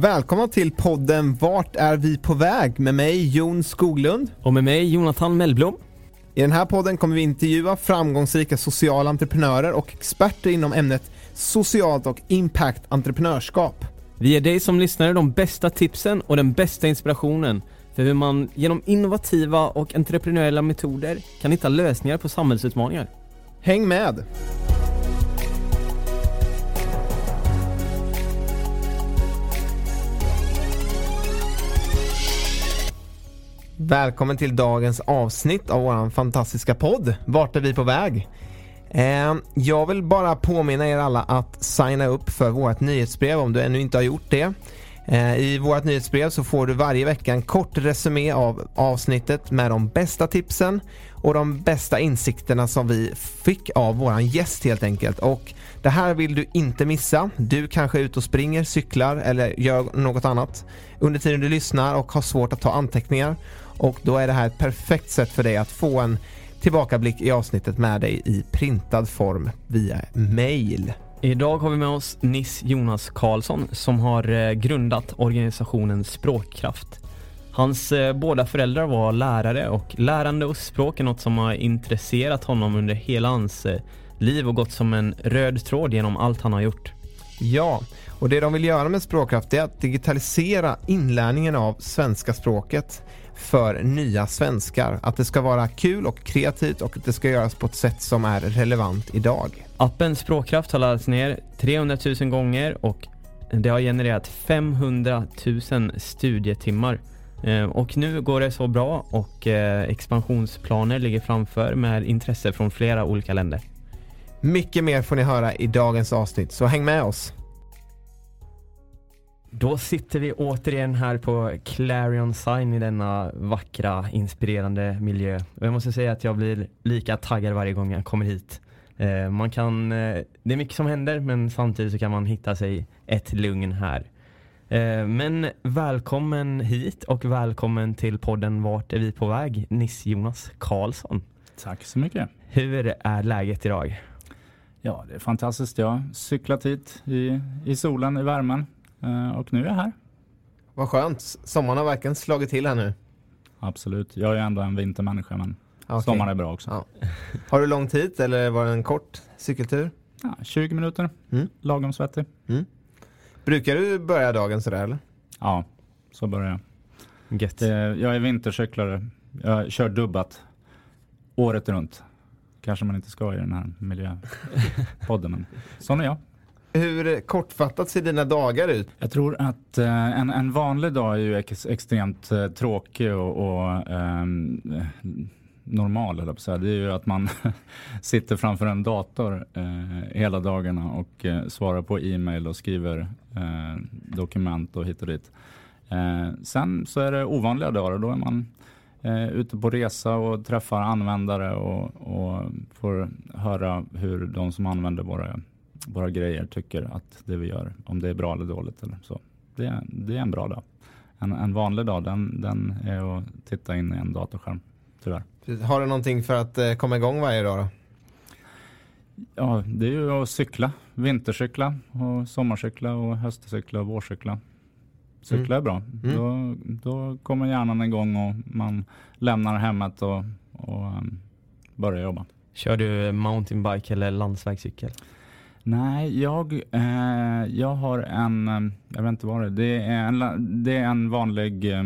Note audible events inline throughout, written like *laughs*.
Välkomna till podden Vart är vi på väg? Med mig Jon Skoglund. Och med mig Jonathan Mellblom. I den här podden kommer vi intervjua framgångsrika sociala entreprenörer och experter inom ämnet socialt och impact entreprenörskap. Vi ger dig som lyssnare de bästa tipsen och den bästa inspirationen för hur man genom innovativa och entreprenöriella metoder kan hitta lösningar på samhällsutmaningar. Häng med! Välkommen till dagens avsnitt av vår fantastiska podd Vart är vi på väg? Eh, jag vill bara påminna er alla att signa upp för vårt nyhetsbrev om du ännu inte har gjort det. Eh, I vårt nyhetsbrev så får du varje vecka en kort resumé av avsnittet med de bästa tipsen och de bästa insikterna som vi fick av våran gäst helt enkelt. Och det här vill du inte missa. Du kanske är ute och springer, cyklar eller gör något annat under tiden du lyssnar och har svårt att ta anteckningar. Och då är det här ett perfekt sätt för dig att få en tillbakablick i avsnittet med dig i printad form via mail. Idag har vi med oss Nis Jonas Karlsson som har eh, grundat organisationen Språkkraft. Hans eh, båda föräldrar var lärare och lärande och språk är något som har intresserat honom under hela hans eh, liv och gått som en röd tråd genom allt han har gjort. Ja, och det de vill göra med Språkkraft är att digitalisera inlärningen av svenska språket för nya svenskar. Att det ska vara kul och kreativt och att det ska göras på ett sätt som är relevant idag. Appen Språkkraft har laddats ner 300 000 gånger och det har genererat 500 000 studietimmar. Eh, och nu går det så bra och eh, expansionsplaner ligger framför med intresse från flera olika länder. Mycket mer får ni höra i dagens avsnitt, så häng med oss. Då sitter vi återigen här på Clarion Sign i denna vackra, inspirerande miljö. Och jag måste säga att jag blir lika taggad varje gång jag kommer hit. Eh, man kan, eh, det är mycket som händer men samtidigt så kan man hitta sig ett lugn här. Eh, men välkommen hit och välkommen till podden Vart är vi på väg? Niss Jonas Karlsson. Tack så mycket. Hur är läget idag? Ja, det är fantastiskt. Jag har cyklat hit i, i solen, i värmen och nu är jag här. Vad skönt. Sommaren har verkligen slagit till här nu. Absolut. Jag är ändå en vintermänniska men Okej. sommaren är bra också. Ja. Har du lång tid eller var det en kort cykeltur? Ja, 20 minuter, Mm. lagom svettig. Brukar du börja dagen sådär eller? Ja, så börjar jag. Gött. Det, jag är vintercyklare. Jag kör dubbat året runt. Kanske man inte ska i den här miljöpodden men sån är jag. Hur kortfattat ser dina dagar ut? Jag tror att eh, en, en vanlig dag är ju ex, extremt eh, tråkig och, och eh, normal, eller så. Det är ju att man *laughs* sitter framför en dator eh, hela dagarna och eh, svarar på e-mail och skriver eh, dokument och hit och dit. Eh, sen så är det ovanliga dagar. Då är man eh, ute på resa och träffar användare och, och får höra hur de som använder våra våra grejer tycker att det vi gör, om det är bra eller dåligt eller så. Det, är- det är en bra dag. En, en vanlig dag, den, den är att titta in i en datorskärm, tyvärr. Har du någonting för att eh, komma igång varje dag då? Ja, det är ju att cykla, vintercykla och sommarcykla och höstcykla och vårcykla. Cykla är bra. Mm. Då, då kommer hjärnan igång och man lämnar hemmet och, och um, börjar jobba. Kör du mountainbike eller landsvägscykel? Nej, jag, eh, jag har en, eh, jag vet inte vad det är, det är en, det är en vanlig eh,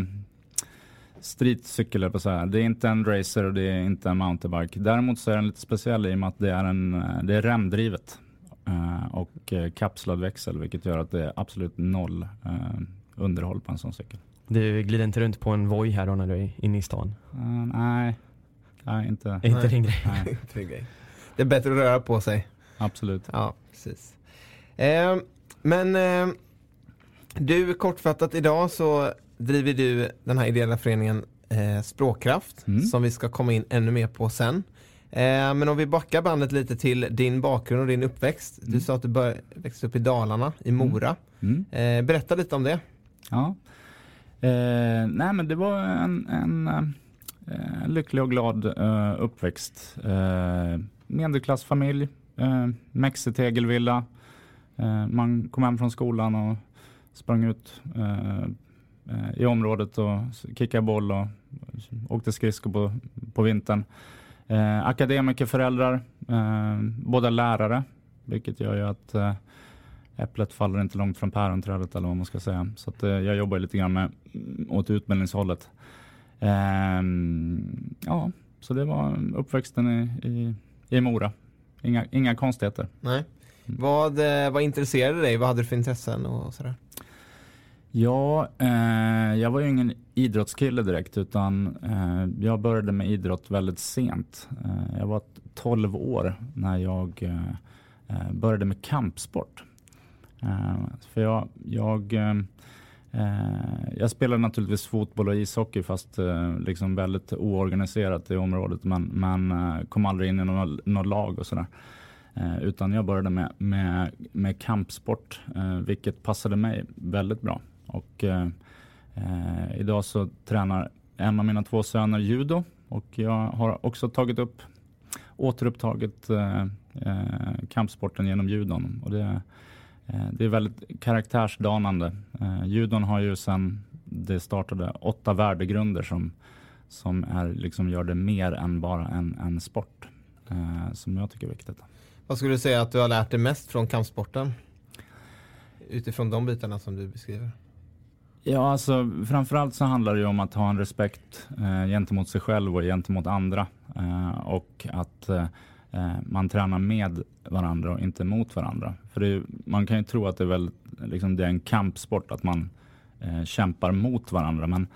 streetcykel, eller på så här. Det är inte en racer och det är inte en mountainbike. Däremot så är den lite speciell i och med att det är, en, eh, det är remdrivet eh, och eh, kapslad växel, vilket gör att det är absolut noll eh, underhåll på en sån cykel. Du glider inte runt på en Voi här då när du är inne i stan? Nej, nej, inte, Är inte din grej? nej, *laughs* För grej. Det är bättre att röra på sig. Absolut. Ja, precis. Eh, men eh, du, kortfattat idag så driver du den här ideella föreningen eh, språkkraft Mm. som vi ska komma in ännu mer på sen. Eh, men om vi backar bandet lite till din bakgrund och din uppväxt. Du Mm. sa att du bör, växte upp i Dalarna, i Mora. Mm. Eh, berätta lite om det. Ja. Eh, nej men det var en, en eh, lycklig och glad eh, uppväxt. Medelklassfamilj, eh, mexitegelvilla. Eh, man kom hem från skolan och sprang ut eh, eh i området och kickade boll och åkte skridskor på, på vintern. Eh, akademikerföräldrar, eh, båda lärare, vilket gör ju att eh, äpplet faller inte långt från päronträdet eller vad man ska säga. Så att, eh, jag jobbar lite grann med, åt utbildningshållet. Eh, ja, så det var uppväxten i, i, i Mora. Inga, inga konstigheter. Nej. Vad, eh, vad intresserade dig? Vad hade du för intressen och sådär? Ja, eh, jag var ju ingen idrottskille direkt utan eh, jag började med idrott väldigt sent. Eh, jag var 12 år när jag eh, eh, började med kampsport. För jag, jag, Eh, jag spelade naturligtvis fotboll och ishockey fast eh, liksom väldigt oorganiserat i området men, men eh, kom aldrig in i något, något lag och sådär. Utan jag började med, med, med kampsport, vilket passade mig väldigt bra. Och eh, idag så tränar en av mina två söner judo och jag har också tagit upp, återupptagit eh, eh, kampsporten genom judon. Och det, eh, det är väldigt karaktärsdanande. Eh, judon har ju sedan det startade åtta värdegrunder som, som är, liksom gör det mer än bara en, en sport. Eh, som jag tycker är viktigt. Vad skulle du säga att du har lärt dig mest från kampsporten? Utifrån de bitarna som du beskriver. Ja, alltså framförallt så handlar det ju om att ha en respekt eh, gentemot sig själv och gentemot andra. Eh, och att eh, eh, Eh, man tränar med varandra och inte mot varandra. För det är, man kan ju tro att det är, väl, liksom, det är en kampsport, att man eh, kämpar mot varandra. Men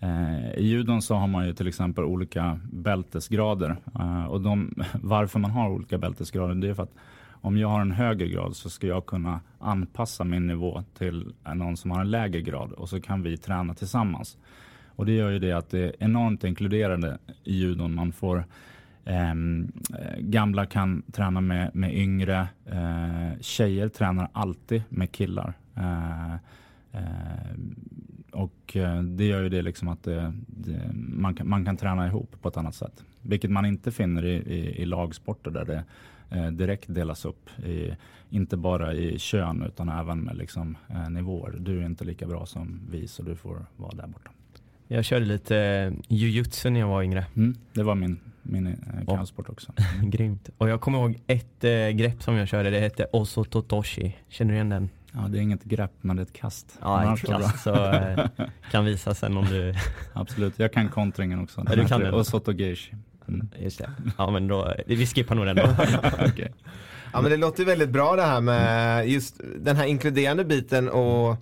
eh, i judon så har man ju till exempel olika bältesgrader. Eh, och de, *laughs* varför man har olika bältesgrader, det är för att om jag har en högre grad så ska jag kunna anpassa min nivå till någon som har en lägre grad och så kan vi träna tillsammans. Och det gör ju det att det är enormt inkluderande i judon. Man får eh, gamla kan träna med, med yngre. Eh, tjejer tränar alltid med killar. Eh, eh, och eh, det gör ju det liksom att det, det, man, kan, man kan träna ihop på ett annat sätt. Vilket man inte finner i, i, i lagsporter där det eh, direkt delas upp. I, inte bara i kön utan även med liksom, eh, nivåer. Du är inte lika bra som vi så du får vara där borta. Jag körde lite eh, jujutsu när jag var yngre. Mm, det var min, min eh, kampsport också. *laughs* Grymt. Och jag kommer ihåg ett eh, grepp som jag körde, det hette Osototoshi. Känner du igen den? Ja, det är inget grepp men det är ett kast. Ja, ett kast. Så eh, kan visa sen om du... *laughs* Absolut, jag kan kontringen också. Ja, du kan den. Och Sotogeshi. Mm. Just det. Ja men då, vi skippar nog den då. *laughs* Okej. Ja men det låter ju väldigt bra det här med just den här inkluderande biten och,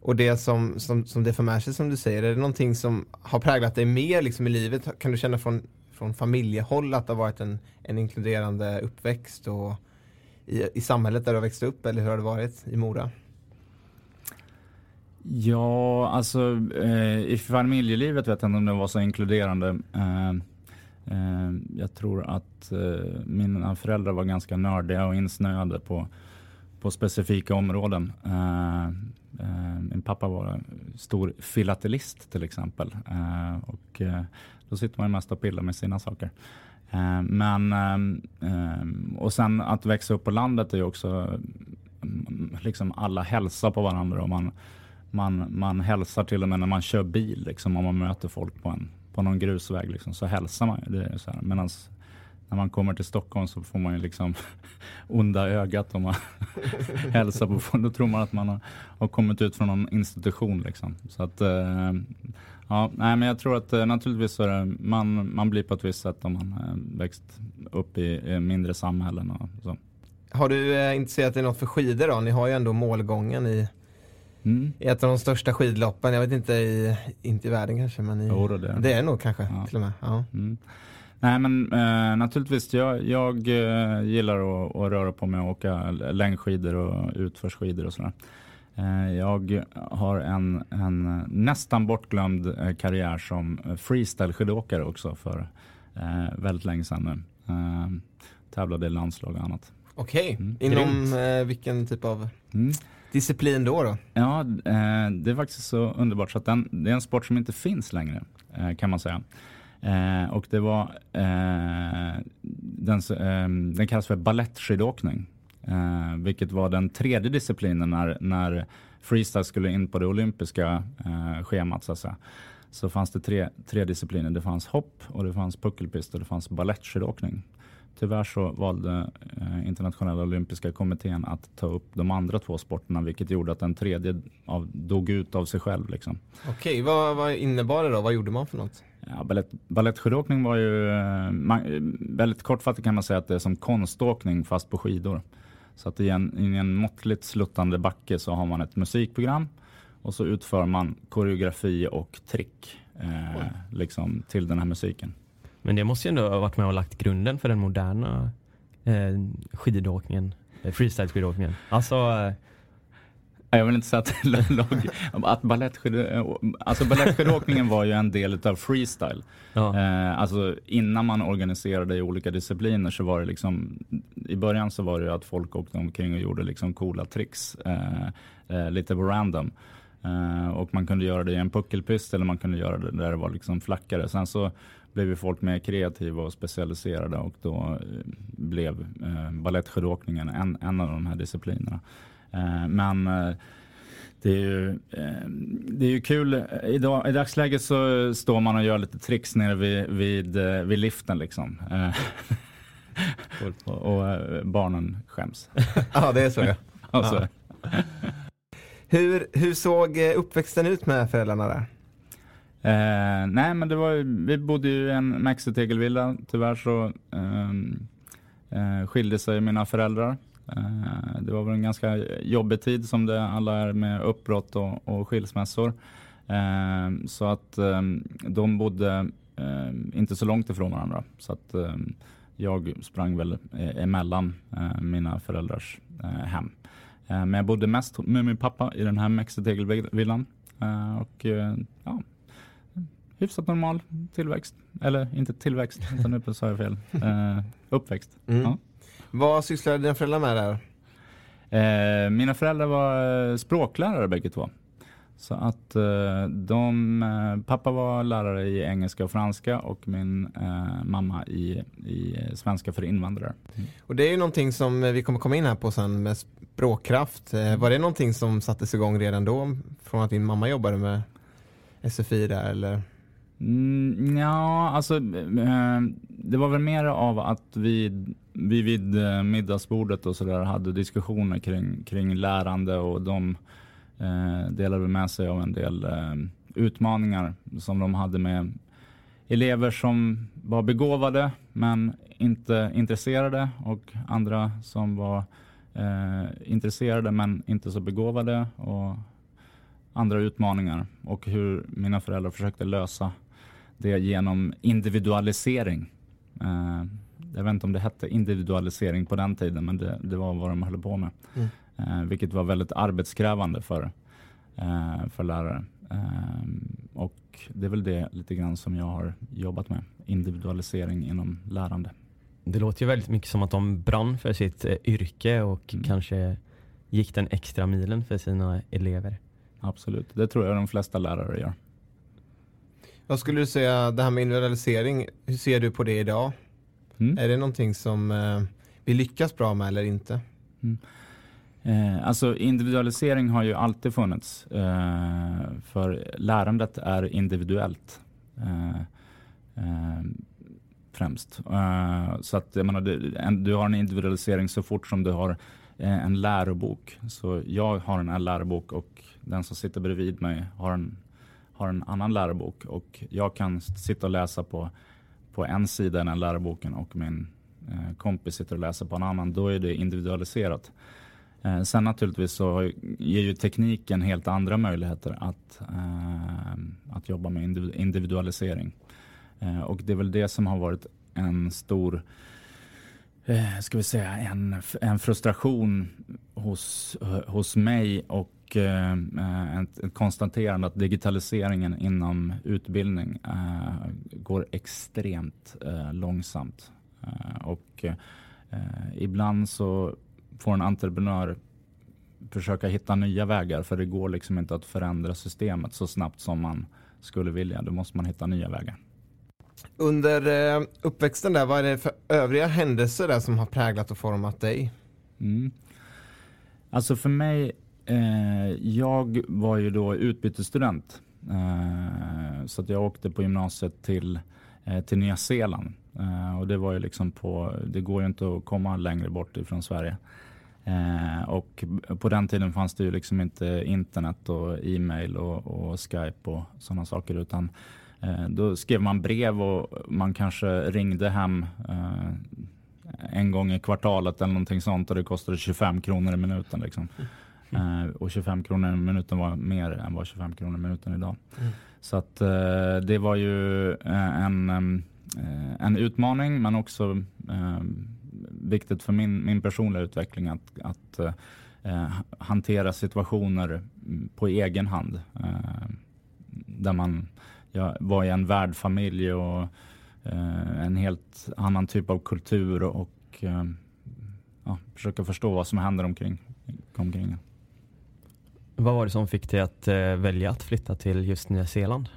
och det som, som, som det för med sig som du säger. Är det någonting som har präglat dig mer liksom i livet? Kan du känna från, från familjehåll att det har varit en, en inkluderande uppväxt och i, i samhället där du har växt upp eller hur har det varit i Mora? Ja, alltså eh, i familjelivet vet jag inte om det var så inkluderande. Eh, eh, jag tror att eh, mina föräldrar var ganska nördiga och insnöade på, på specifika områden. Eh, eh min pappa var stor filatelist till exempel. Eh, och eh, då sitter man ju mest och pillar med sina saker. Eh, men, eh, och sen att växa upp på landet är ju också mm, liksom alla hälsar på varandra och man man, man hälsar till och med när man kör bil, liksom, om man möter folk på, en, på någon grusväg, liksom, så hälsar man ju. Det är så här. Medans när man kommer till Stockholm så får man ju liksom *laughs* onda ögat om man *laughs* hälsar på folk. Då tror man att man har, har kommit ut från någon institution. Liksom. Så att, eh, ja, nej, men jag tror att eh, naturligtvis så är det, man, man blir på ett visst sätt om man eh, växt upp i, i mindre samhällen. Och så. Har du eh, intresserat dig något för skidor då? Ni har ju ändå målgången i, Mm. i ett av de största skidloppen. Jag vet inte i, inte i världen kanske men i, Jo, det är det. det är nog kanske Ja. till och med. Ja. Mm. Nej men eh, naturligtvis, jag, jag eh, gillar att, att röra på mig och åka längdskidor och utförsskidor och sådär. Eh, jag har en, en nästan bortglömd eh, karriär som freestyle-skidåkare också för eh, väldigt länge sedan nu. Tävlade i landslag och annat. Okej, mm. inom eh, vilken typ av mm. disciplin då? då? Ja, eh, det är faktiskt så underbart så att den, det är en sport som inte finns längre eh, kan man säga. Eh, och det var, eh, den, ehm, den kallas för balettskidåkning. Eh, vilket var den tredje disciplinen när, när freestyle skulle in på det olympiska eh, schemat. Så, att säga. så fanns det tre, tre discipliner. Det fanns hopp, och det fanns puckelpist och det fanns balettskidåkning. Tyvärr så valde eh, internationella olympiska kommittén att ta upp de andra två sporterna vilket gjorde att den tredje av, dog ut av sig själv. Liksom. Okej, vad, vad innebar det då? Vad gjorde man för något? Ja, balettskidåkning var ju, eh, man, väldigt kortfattat kan man säga att det är som konståkning fast på skidor. Så att i en, i en måttligt sluttande backe så har man ett musikprogram och så utför man koreografi och trick eh, liksom till den här musiken. Men det måste ju ändå ha varit med och lagt grunden för den moderna eh, skidåkningen, eh, freestyle-skidåkningen. Alltså eh, jag vill inte säga att, att balettskidåkningen alltså balettskidåkningen var ju en del av freestyle. Ja. Eh, alltså innan man organiserade i olika discipliner så var det liksom i början så var det att folk åkte omkring och gjorde liksom coola tricks eh, eh, lite på random. Och man kunde göra det i en puckelpist eller man kunde göra det där det var liksom flackare. Sen så blev ju folk mer kreativa och specialiserade och då blev eh, balettskidåkningen en, en av de här disciplinerna. Eh, men eh, det är ju, eh, det är ju kul. Idag, I dagsläget så står man och gör lite tricks nere vid, vid, vid liften liksom. och, och, barnen skäms. *laughs* ja, det är så ja. alltså. hur, hur såg uppväxten ut med föräldrarna där? Eh, nej, men det var vi bodde ju i en maxitegelvilla. Tyvärr så eh, skilde sig mina föräldrar. Eh, det var väl en ganska jobbig tid som det alla är med uppbrott och, och skilsmässor. Eh, så att ehm, de bodde ehm, inte så långt ifrån varandra. Så att ehm, jag sprang väl e-, emellan eh, mina föräldrars hem. Men jag bodde mest med min pappa i den här mexitegelvillan. Och ja, hyfsat normal tillväxt. Eller inte tillväxt, utan nu sa jag fel. *laughs* Uppväxt. Mm. Ja. Vad sysslade dina föräldrar med där? Eh, mina föräldrar var eh, språklärare bägge två. Så att eh, de, eh, pappa var lärare i engelska och franska och min eh, mamma i, i svenska för invandrare. Mm. Och det är ju någonting som vi kommer komma in här på sen med språkkraft. Eh, var det någonting som sattes igång redan då från att din mamma jobbade med SFI där eller? Mm, ja, alltså eh, det var väl mer av att vi, vi vid eh, middagsbordet och sådär hade diskussioner kring, kring lärande och de eh, delade med sig av en del eh, utmaningar som de hade med elever som var begåvade men inte intresserade och andra som var eh, intresserade men inte så begåvade och andra utmaningar och hur mina föräldrar försökte lösa det genom individualisering. Uh, jag vet inte om det hette individualisering på den tiden, men det, det var vad de höll på med. Mm. Uh, vilket var väldigt arbetskrävande för, uh, för lärare. och det är väl det lite grann som jag har jobbat med. Individualisering inom lärande. Det låter ju väldigt mycket som att de brann för sitt yrke och mm. kanske gick den extra milen för sina elever. Absolut, det tror jag de flesta lärare gör. Vad skulle du säga, det här med individualisering, hur ser du på det idag? Mm. Är det någonting som eh, vi lyckas bra med eller inte? Mm. Eh, alltså individualisering har ju alltid funnits. Eh, för lärandet är individuellt. Eh, eh främst. Eh, så att jag menar, du, en, du har en individualisering så fort som du har en lärobok. Så jag har en lärobok och den som sitter bredvid mig har en har en annan lärobok och jag kan sitta och läsa på, på en sida i den läroboken och min eh, kompis sitter och läser på en annan, då är det individualiserat. Eh, sen naturligtvis så ger ju tekniken helt andra möjligheter att, eh, att jobba med individualisering. Eh, och det är väl det som har varit en stor eh, ska vi säga, en, en frustration hos, eh, hos mig och eh, ett, ett konstaterande att digitaliseringen inom utbildning eh, går extremt eh, långsamt. Eh, och eh, ibland så får en entreprenör försöka hitta nya vägar för det går liksom inte att förändra systemet så snabbt som man skulle vilja. Då måste man hitta nya vägar. Under eh, uppväxten där, vad är det för övriga händelser där som har präglat och format dig? Mm. Alltså för mig, eh, jag var ju då utbytesstudent. Eh, så att jag åkte på gymnasiet till, eh, till Nya Zeeland. Eh, och det var ju liksom på, det går ju inte att komma längre bort ifrån Sverige. Eh, och på den tiden fanns det ju liksom inte internet och e-mail och, och Skype och sådana saker utan då skrev man brev och man kanske ringde hem eh, en gång i kvartalet eller någonting sånt och det kostade 25 kronor i minuten. Liksom. Mm. och 25 kronor i minuten var mer än vad 25 kronor i minuten idag. Mm. Så att eh, det var ju eh, en, en utmaning men också viktigt för min, min personliga utveckling att, att eh, hantera situationer på egen hand. Eh, där man jag var i en värdfamilj och eh, en helt annan typ av kultur och, och eh, ja, försöka förstå vad som händer omkring, omkring. Vad var det som fick dig att eh, välja att flytta till just Nya Zeeland?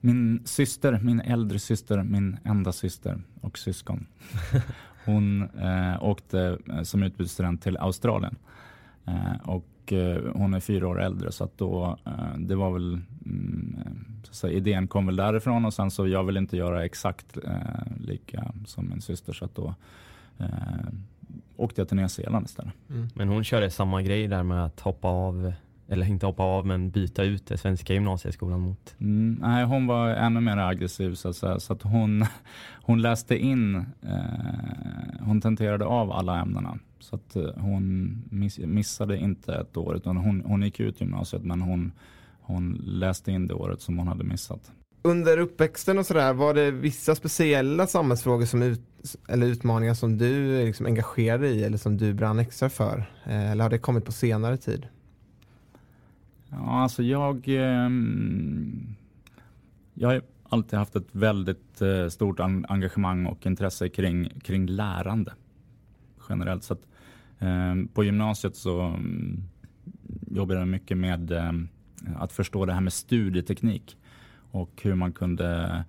Min syster, min äldre syster, min enda syster och syskon. *laughs* Hon eh, åkte eh, som utbytesstudent till Australien. Eh, och eh, hon är fyra år äldre så att då, eh, det var väl, mm, så säga, idén kom väl därifrån och sen så jag vill inte göra exakt eh, lika som min syster så att då åkte jag till Nya Zeeland istället. Mm. Men hon körde samma grej där med att hoppa av eller inte hoppa av men byta ut det svenska gymnasieskolan mot? Mm, nej, hon var ännu mer aggressiv så att, säga, så att hon, *laughs* hon läste in, eh, hon tenterade av alla ämnena. Så att eh, hon miss, missade inte ett år utan hon, hon gick ut gymnasiet men hon, hon läste in det året som hon hade missat. Under uppväxten och sådär, var det vissa speciella samhällsfrågor som ut, eller utmaningar som du liksom engagerade i eller som du brann extra för? Eh, eller har det kommit på senare tid? Ja, alltså jag, ehm, jag har alltid haft ett väldigt eh, stort engagemang och intresse kring, kring lärande generellt. Så att, ehm, på gymnasiet så mm, jobbade jag mycket med eh, att förstå det här med studieteknik och hur man kunde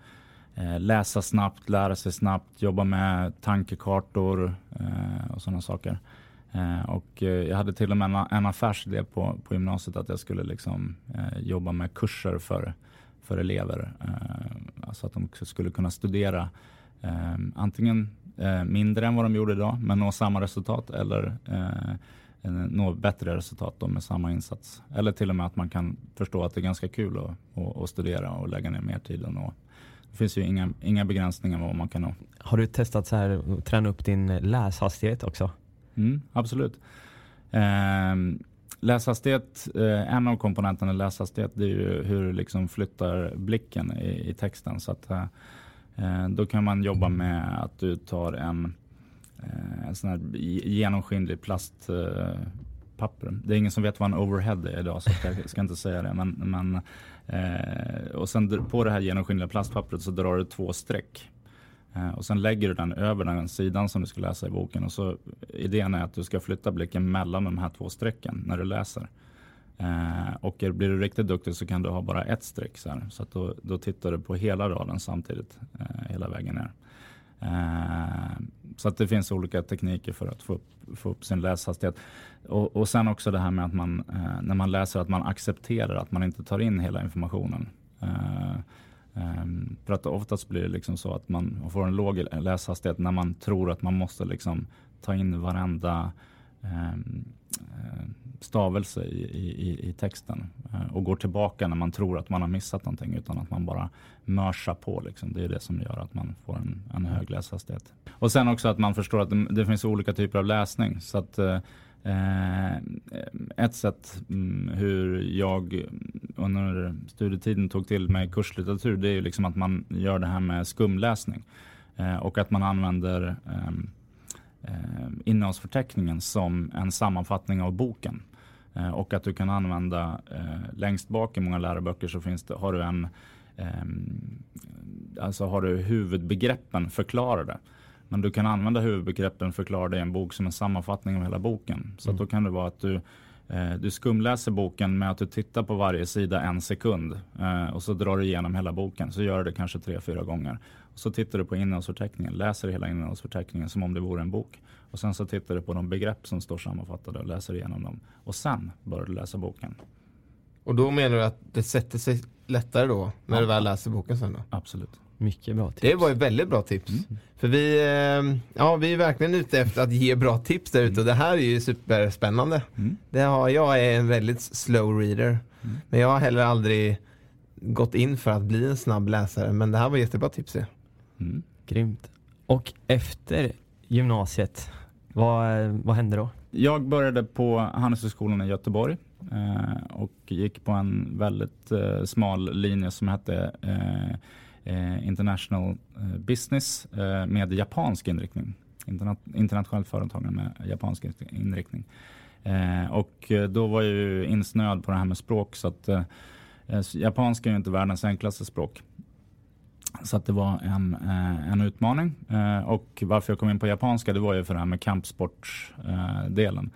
eh, läsa snabbt, lära sig snabbt, jobba med tankekartor och sådana saker. Eh, och eh, jag hade till och med en, en affärsidé på, på gymnasiet att jag skulle liksom, eh, jobba med kurser för, för elever. Eh, alltså att de skulle kunna studera eh, antingen eh, mindre än vad de gjorde idag men nå samma resultat eller eh, nå bättre resultat då med samma insats. Eller till och med att man kan förstå att det är ganska kul att, att, att studera och lägga ner mer tid och nå det finns ju inga, inga begränsningar vad man kan nå. Har du testat så här, träna upp din läshastighet också? Mm, absolut. Eh, läshastighet, eh, en av komponenterna i läshastighet det är ju hur du liksom flyttar blicken i, i texten. Så att, eh, eh då kan man jobba med att du tar en, eh, en sån här genomskinlig plastpapper. Det är ingen som vet vad en overhead är idag så jag ska inte säga det. Men, men eh, och sen på det här genomskinliga plastpappret så drar du två streck. Eh, och sen lägger du den över den sidan som du ska läsa i boken. Och så idén är att du ska flytta blicken mellan de här två strecken när du läser. Eh, och blir du riktigt duktig så kan du ha bara ett streck. Så, här. så då, då tittar du på hela raden samtidigt eh, hela vägen ner. Eh, så att det finns olika tekniker för att få upp, få upp sin läshastighet. Och, och sen också det här med att man eh, när man läser att man accepterar att man inte tar in hela informationen. Um, för att oftast blir det liksom så att man får en låg läshastighet när man tror att man måste liksom ta in varenda um, stavelse i, i, i texten uh, och går tillbaka när man tror att man har missat någonting utan att man bara mörsar på. Liksom. Det är det som gör att man får en, en hög läshastighet. Och sen också att man förstår att det, det finns olika typer av läsning. Så att uh, Eh, ett sätt mm, hur jag under studietiden tog till mig kurslitteratur det är ju liksom att man gör det här med skumläsning. Eh, och att man använder ehm, eh, innehållsförteckningen som en sammanfattning av boken. Eh, och att du kan använda eh, längst bak i många läroböcker så finns det, har du en ehm, alltså har du huvudbegreppen förklarade. Men du kan använda huvudbegreppen förklarade i en bok som en sammanfattning av hela boken. Så mm. då kan det vara att du Eh, du skumläser boken med att du tittar på varje sida en sekund eh, och så drar du igenom hela boken. Så gör du det kanske tre, fyra gånger. Och så tittar du på innehållsförteckningen, läser hela innehållsförteckningen som om det vore en bok. Och sen så tittar du på de begrepp som står sammanfattade och läser igenom dem. Och sen börjar du läsa boken. Och då menar du att det sätter sig lättare då när ja. du väl läser boken sen då? Absolut. Mycket bra tips. Det var ett väldigt bra tips. Mm. För vi, eh, ja, vi är verkligen ute efter att ge bra tips där ute och det här är ju superspännande. Mm. Det har, jag är en väldigt slow reader. Mm. Men jag har heller aldrig gått in för att bli en snabb läsare. Men det här var jättebra tips. Ja. Mm. Grymt. Och efter gymnasiet, vad, vad hände då? Jag började på Handelshögskolan i Göteborg eh, och gick på en väldigt eh, smal linje som hette eh, international eh, business eh, med japansk inriktning. internationellt företagande med japansk inriktning. Eh, och eh, då var jag ju insnöad på det här med språk så att japanska är ju inte världens enklaste språk. Så att det var en, en utmaning. och varför jag kom in på japanska det var ju för det här med kampsportsdelen.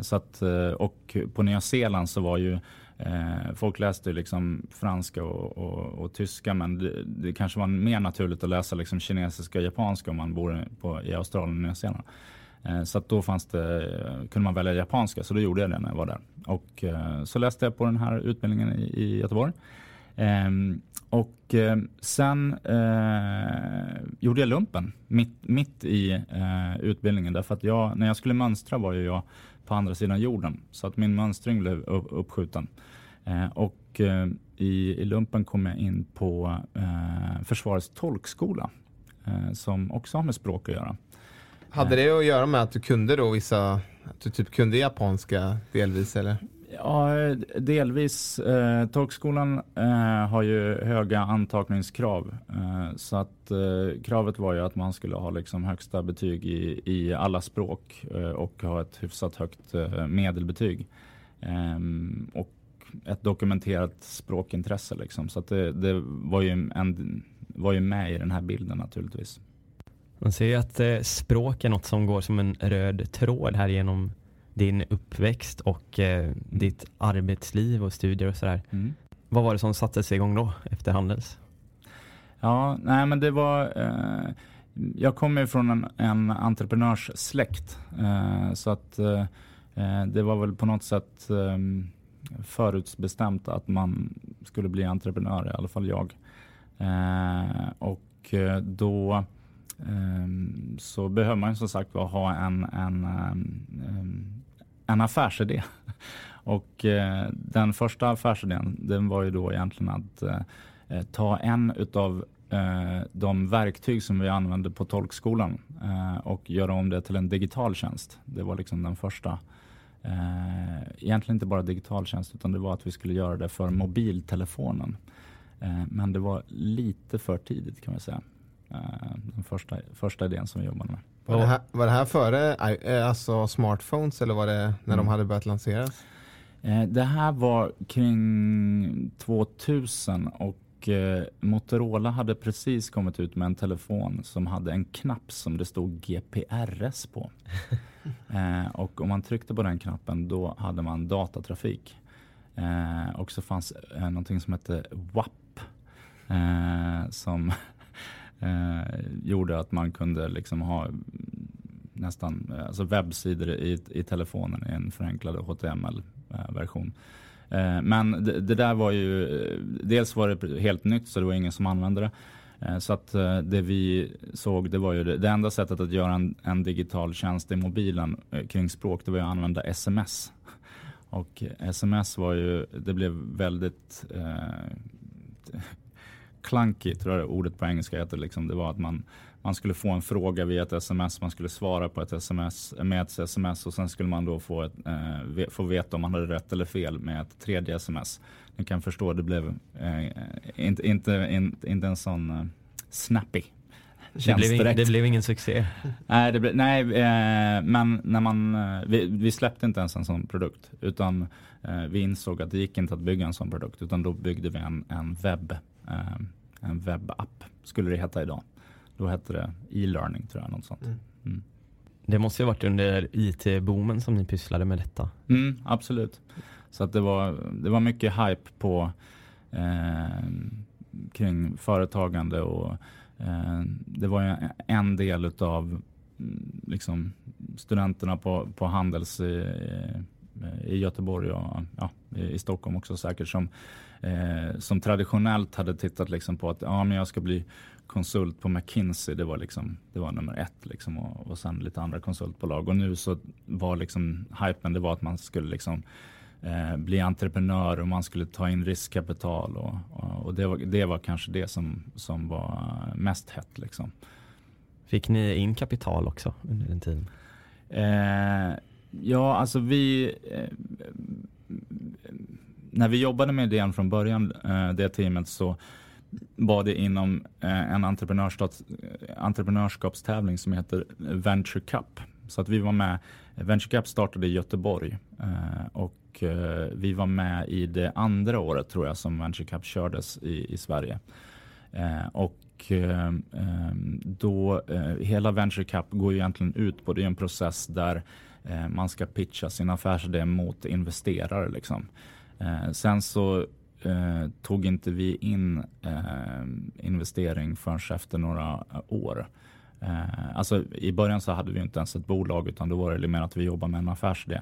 så att, och på Nya Zeeland så var ju Eh, folk läste liksom franska och, och, och tyska men det, det, kanske var mer naturligt att läsa liksom kinesiska och japanska om man bor på, i Australien och Nya Zeeland. Eh, så att då fanns det, kunde man välja japanska så då gjorde jag det när jag var där. Och eh, så läste jag på den här utbildningen i, i Göteborg. Ehm, och eh, sen eh, gjorde jag lumpen mitt, mitt i eh, utbildningen därför att jag, när jag skulle mönstra var ju jag på andra sidan jorden. Så att min mönstring blev uppskjuten. Eh, och eh, i, i lumpen kom jag in på eh, Försvarets tolkskola eh, som också har med språk att göra. Hade det att göra med att du kunde då vissa, att du typ kunde japanska delvis eller? Ja, delvis. Eh, tolkskolan eh, har ju höga antagningskrav. Eh, så att eh, kravet var ju att man skulle ha liksom högsta betyg i, i alla språk eh, och ha ett hyfsat högt eh, medelbetyg. Ehm, och ett dokumenterat språkintresse liksom. Så att det, det var, ju en, var ju med i den här bilden naturligtvis. Man ser ju att eh, språk är något som går som en röd tråd här genom din uppväxt och eh, ditt arbetsliv och studier och sådär. Mm. Vad var det som satte sig igång då efter Handels? Ja, nej men det var eh, jag kommer från en, en entreprenörssläkt eh, så att eh, eh, det var väl på något sätt eh, förutbestämt att man skulle bli entreprenör, i alla fall jag. och då så behöver man som sagt ha en, en, en en affärsidé. *laughs* Och eh, den första affärsidén den var ju då egentligen att eh, ta en utav eh, de verktyg som vi använde på tolkskolan eh, och göra om det till en digital tjänst. Det var liksom den första eh, egentligen inte bara digital tjänst utan det var att vi skulle göra det för mobiltelefonen. Eh, men det var lite för tidigt kan man säga. Eh, den första, första idén som vi jobbade med. Var det, här, var det här före eh, alltså smartphones eller var det när mm. de hade börjat lanseras? Eh, det här var kring 2000 och eh, Motorola hade precis kommit ut med en telefon som hade en knapp som det stod GPRS på. *laughs* och om man tryckte på den knappen då hade man datatrafik. och så fanns någonting som hette WAP som eh, gjorde att man kunde liksom ha nästan eh, alltså webbsidor i, i telefonen i en förenklad HTML-version. Eh, men det, det, där var ju, eh, dels var det helt nytt så det var ingen som använde det. Eh, så att eh, det vi såg, det var ju det, det enda sättet att göra en, en, digital tjänst i mobilen kring språk, det var ju att använda sms. Och sms var ju, det blev väldigt eh, clunky, tror jag ordet på engelska heter. Liksom. Det var att man, man skulle få en fråga via ett sms, man skulle svara på ett sms med ett sms och sen skulle man då få, ett, eh, få veta om man hade rätt eller fel med ett tredje sms. Ni kan förstå, det blev eh, inte, inte, inte, inte en sån eh, snappy det, blev in, det blev ingen succé. nej, det ble, nej eh, men när man, eh, vi, vi, släppte inte ens en sån produkt. Utan eh, vi insåg att det gick inte att bygga en sån produkt. Utan då byggde vi en, en webb, en webbapp, skulle det heta idag. Då hette det e-learning tror jag, något sånt. Mm. Mm. Det måste ju ha varit under IT-boomen som ni pysslade med detta. Mm, absolut. Så att det, var, det var mycket hype på eh, kring företagande och eh, det var en del av mm, liksom, studenterna på, på Handels i, i Göteborg och ja, i Stockholm också säkert som, eh, som traditionellt hade tittat liksom på att ja, men jag ska bli konsult på McKinsey. Det var, liksom, det var nummer ett liksom, och, och sen lite andra konsultbolag. Och nu så var liksom hypen det var att man skulle liksom eh, bli entreprenör och man skulle ta in riskkapital. Och, och, och det, var, det var kanske det som, som var mest hett. Liksom. Fick ni in kapital också under den tiden? Eh, ja, alltså vi... Eh, när vi jobbade med idén från början, eh, det teamet, så var det inom eh, en entreprenörskapstävling som heter Venture Cup. Så att vi var med, Venture Cup startade i Göteborg eh, och eh, vi var med i det andra året tror jag som Venture Cup kördes i, i Sverige. Eh, och då, hela Venture Cup går ju egentligen ut på, det är en process där Eh, man ska pitcha sin affärsidé mot investerare. Liksom. Eh, sen så eh, tog inte vi in eh, investering förrän efter några eh, år. Eh, alltså I början så hade vi inte ens ett bolag utan då var det mer att vi jobbade med en affärsidé.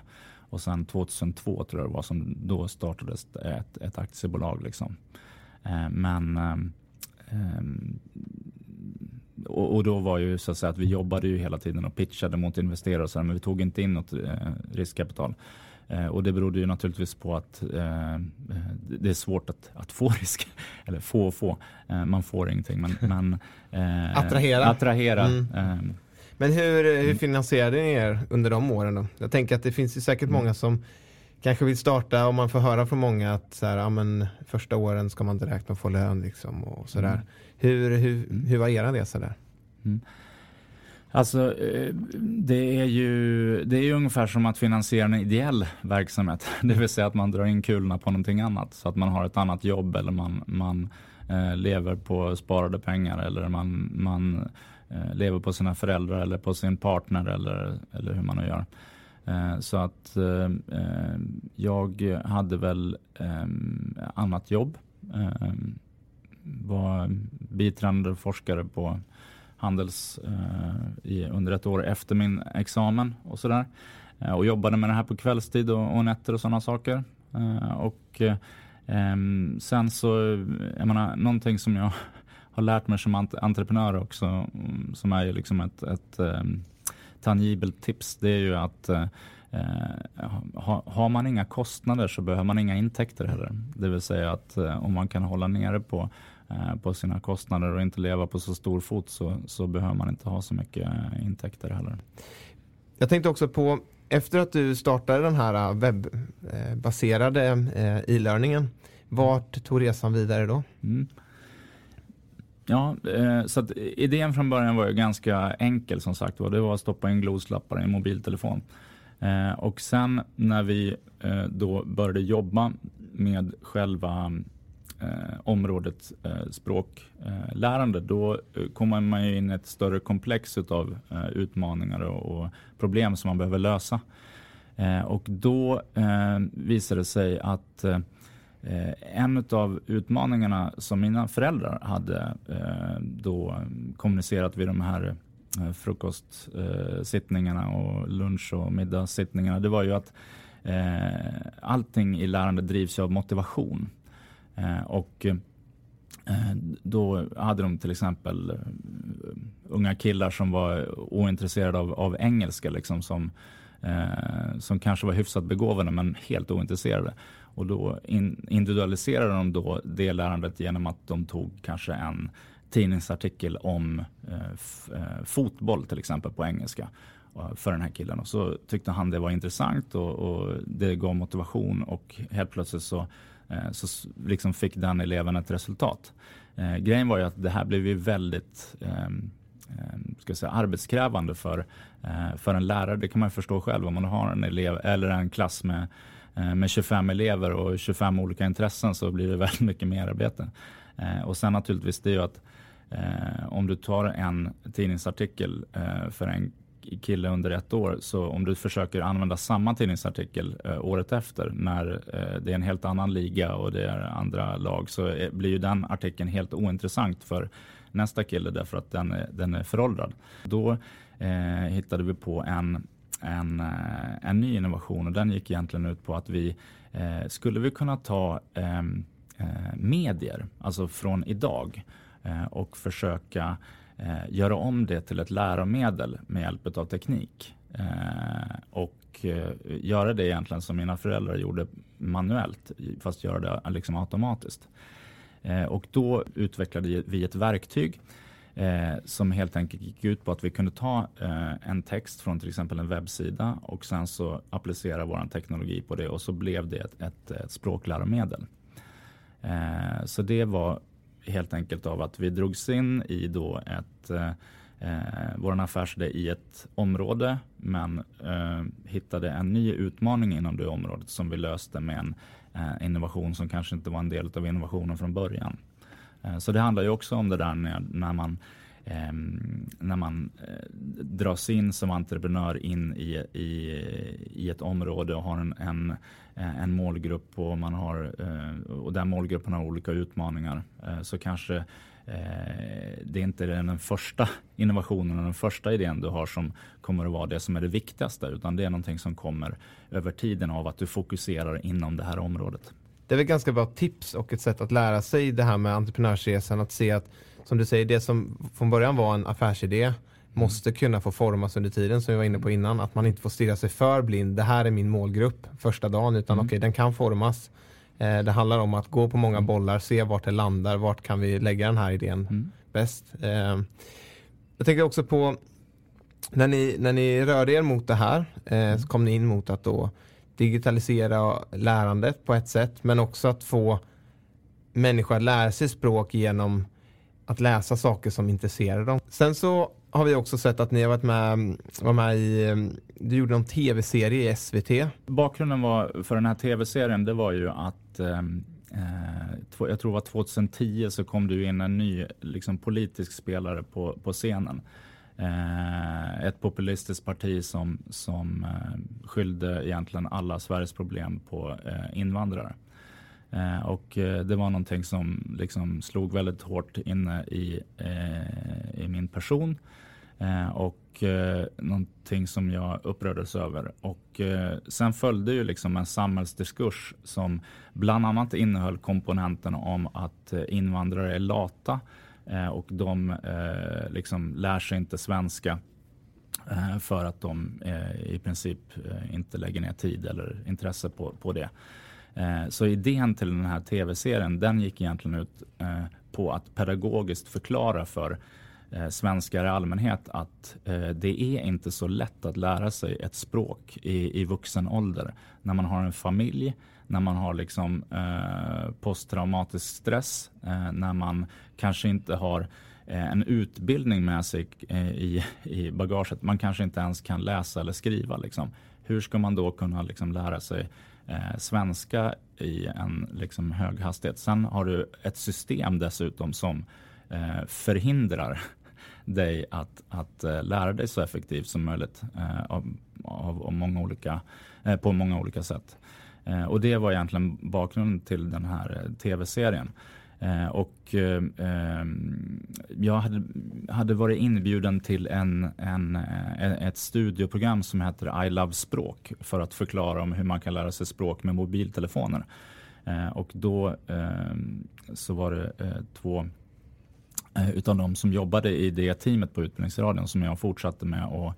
Och sen 2002 tror jag det var som då startades ett, ett aktiebolag. Liksom. Eh, men eh, eh, och, och, då var ju så att säga att vi jobbade ju hela tiden och pitchade mot investerare och så här, men vi tog inte in något eh, riskkapital. Eh, och det berodde ju naturligtvis på att eh, det är svårt att, att få risk. *laughs* Eller få och få. man får ingenting. Men, *laughs* men attrahera. attrahera mm. Men hur, hur mm. finansierade ni er under de åren då? Jag tänker att det finns ju säkert mm. många som kanske vill starta och man får höra från många att så här, ja, men första åren ska man direkt få lön liksom och sådär. Mm. Hur, hur, mm. hur var er resa där? Mm. Alltså, eh, det är ju det är ungefär som att finansiera en ideell verksamhet. *laughs* Det vill säga att man drar in kulorna på någonting annat. Så att man har ett annat jobb eller man, man eh, lever på sparade pengar eller man, man Eh, lever på sina föräldrar eller på sin partner eller, eller hur man nu gör. Eh, så att eh, eh, jag hade väl eh, annat jobb. Var biträdande forskare på Handels under ett år efter min examen och sådär. Och jobbade med det här på kvällstid och, och nätter och sådana saker. Och sen så, jag menar, någonting som jag *laughs* har lärt mig som entreprenör också, mm, som är ju liksom ett, ett tangibelt tips, det är ju att uh, ha, har man inga kostnader så behöver man inga intäkter heller. Det vill säga att uh, om man kan hålla nere på, på sina kostnader och inte leva på så stor fot så, så behöver man inte ha så mycket intäkter heller. Jag tänkte också på, efter att du startade den här webbaserade e-learningen, vart tog resan vidare då? Mm. Ja, eh, så att eh, idén från början var ju ganska enkel som sagt var. Det var att stoppa in gloslappar i en mobiltelefon. Eh, och sen när vi då började jobba med själva området språklärande, då kommer man in i ett större komplex av utmaningar och problem som man behöver lösa. Och då visade det sig att Eh, en av utmaningarna som mina föräldrar hade eh, då kommunicerat vid de här eh, frukostsittningarna och lunch och middagssittningarna, det var ju att allting i lärande drivs av motivation. och då hade de till exempel unga killar som var ointresserade av, av engelska, liksom, som, som kanske var hyfsat begåvade men helt ointresserade. Och då in, individualiserade de då det lärandet genom att de tog kanske en tidningsartikel om eh, eh fotboll till exempel på engelska eh, för den här killen. Och så tyckte han det var intressant och, och det gav motivation och helt plötsligt så, eh, så liksom fick den eleven ett resultat. Eh, grejen var ju att det här blev ju väldigt ehm, ehm, ska säga, arbetskrävande för, eh, för en lärare. Det kan man förstå själv om man har en elev eller en klass med, Eh, med 25 elever och 25 olika intressen så blir det *laughs* väldigt mycket merarbete. Eh, och sen naturligtvis det är ju att eh, om du tar en tidningsartikel för en kille under ett år. Så om du försöker använda samma tidningsartikel året efter när det är en helt annan liga och det är andra lag så blir ju den artikeln helt ointressant för nästa kille därför att den är, den är föråldrad. Då eh, hittade vi på en, en, eh, en ny innovation och den gick egentligen ut på att vi eh, skulle vi kunna ta ehm, eh, medier, alltså från idag eh, och försöka eh, göra om det till ett läromedel med hjälp av teknik. Eh, och eh, göra det egentligen som mina föräldrar gjorde manuellt, fast göra det liksom automatiskt. Eh, och då utvecklade vi ett verktyg eh, som helt enkelt gick ut på att vi kunde ta eh, en text från till exempel en webbsida och sen så applicera vår teknologi på det och så blev det ett, ett, ett språkläromedel. Eh, så det var helt enkelt av att vi drogs in i då ett eh, eh vår affärsidé i ett område men eh, hittade en ny utmaning inom det området som vi löste med en eh, innovation som kanske inte var en del av innovationen från början. Eh, så det handlar ju också om det där när, när man eh, när man eh, dras in som entreprenör in i, i, i ett område och har en, en, eh, en målgrupp och, man har, eh, och där målgruppen har olika utmaningar eh, så kanske eh, det är inte den första innovationen och den första idén du har som kommer att vara det som är det viktigaste utan det är någonting som kommer över tiden av att du fokuserar inom det här området. Det är väl ganska bra tips och ett sätt att lära sig det här med entreprenörsresan att se att som du säger, det som från början var en affärsidé måste kunna få formas under tiden som vi var inne på innan. Att man inte får stirra sig för blind. Det här är min målgrupp första dagen utan mm. okej, okay, den kan formas. Eh, det handlar om att gå på många mm. bollar, se vart det landar, vart kan vi lägga den här idén mm. bäst. Eh, jag tänker också på när ni, när ni rörde er mot det här eh, mm. så kom ni in mot att då digitalisera lärandet på ett sätt men också att få människor att lära sig språk genom att läsa saker som intresserar dem. Sen så har vi också sett att ni har varit med, var med i, du gjorde en tv-serie i SVT. Bakgrunden var, för den här tv-serien det var ju att eh, eh jag tror det var 2010 så kom du in en ny liksom, politisk spelare på, på scenen. Eh, ett populistiskt parti som, som eh, skyllde egentligen alla Sveriges problem på eh, invandrare. Och det var någonting som liksom slog väldigt hårt inne i, i min person. och någonting som jag upprördes över. Och sen följde ju liksom en samhällsdiskurs som bland annat innehöll komponenten om att invandrare är lata Eh, och de eh, liksom lär sig inte svenska eh, för att de i princip inte lägger ner tid eller intresse på, på det. Eh, så idén till den här tv-serien den gick egentligen ut eh, på att pedagogiskt förklara för svenskar i allmänhet att det är inte så lätt att lära sig ett språk i, i vuxen ålder. När man har en familj, när man har liksom, eh, posttraumatisk stress, eh, när man kanske inte har eh, en utbildning med sig i, i bagaget. Man kanske inte ens kan läsa eller skriva. Liksom. Hur ska man då kunna liksom lära sig eh, svenska i en liksom, hög hastighet. Sen har du ett system dessutom som eh, förhindrar dig att, att eh, lära dig så effektivt som möjligt av, av, av, många olika, på många olika sätt. Eh, och det var egentligen bakgrunden till den här eh, tv-serien. Eh, och eh, eh, jag hade, hade, varit inbjuden till en, en, eh, e-, ett studioprogram som heter I Love Språk för att förklara om hur man kan lära sig språk med mobiltelefoner. och då så var det två utav de som jobbade i det teamet på Utbildningsradion som jag fortsatte med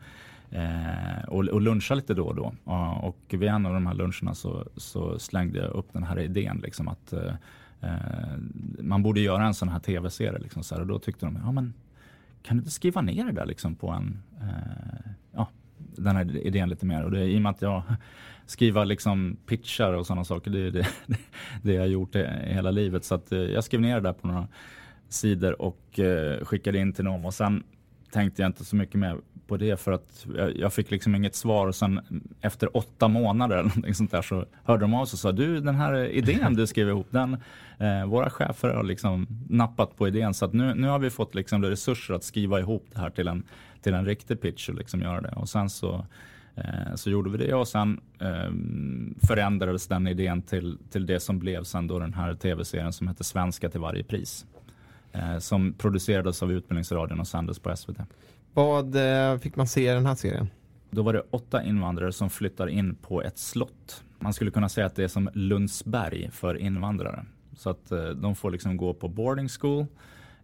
och, och, och luncha lite då och då. Och vid en av de här luncherna så, så slängde jag upp den här idén liksom att eh, eh, man borde göra en sån här tv-serie. Liksom, så här, och då tyckte de, ja men kan du inte skriva ner det där liksom, på en, eh, ja, den här idén lite mer. Och det, I och med att jag skriver liksom pitchar och sådana saker, det är det, *laughs* det jag har gjort hela livet. Så att, eh, jag skrev ner det där på några sidor och eh, skickade in till någon och sen tänkte jag inte så mycket mer på det för att jag, jag fick liksom inget svar och sen efter åtta månader eller någonting sånt där så hörde de av sig och sa du den här idén du skrev ihop den eh, våra chefer har liksom nappat på idén så att nu, nu har vi fått liksom resurser att skriva ihop det här till en, till en riktig pitch och liksom göra det och sen så eh, så gjorde vi det och sen eh, förändrades den idén till, till det som blev sen då den här tv-serien som heter Svenska till varje pris. Eh, som producerades av Utbildningsradion och sändes på SVT. Vad eh, fick man se i den här serien? Då var det åtta invandrare som flyttar in på ett slott. Man skulle kunna säga att det är som Lundsberg för invandrare. Så att eh, de får liksom gå på boarding school,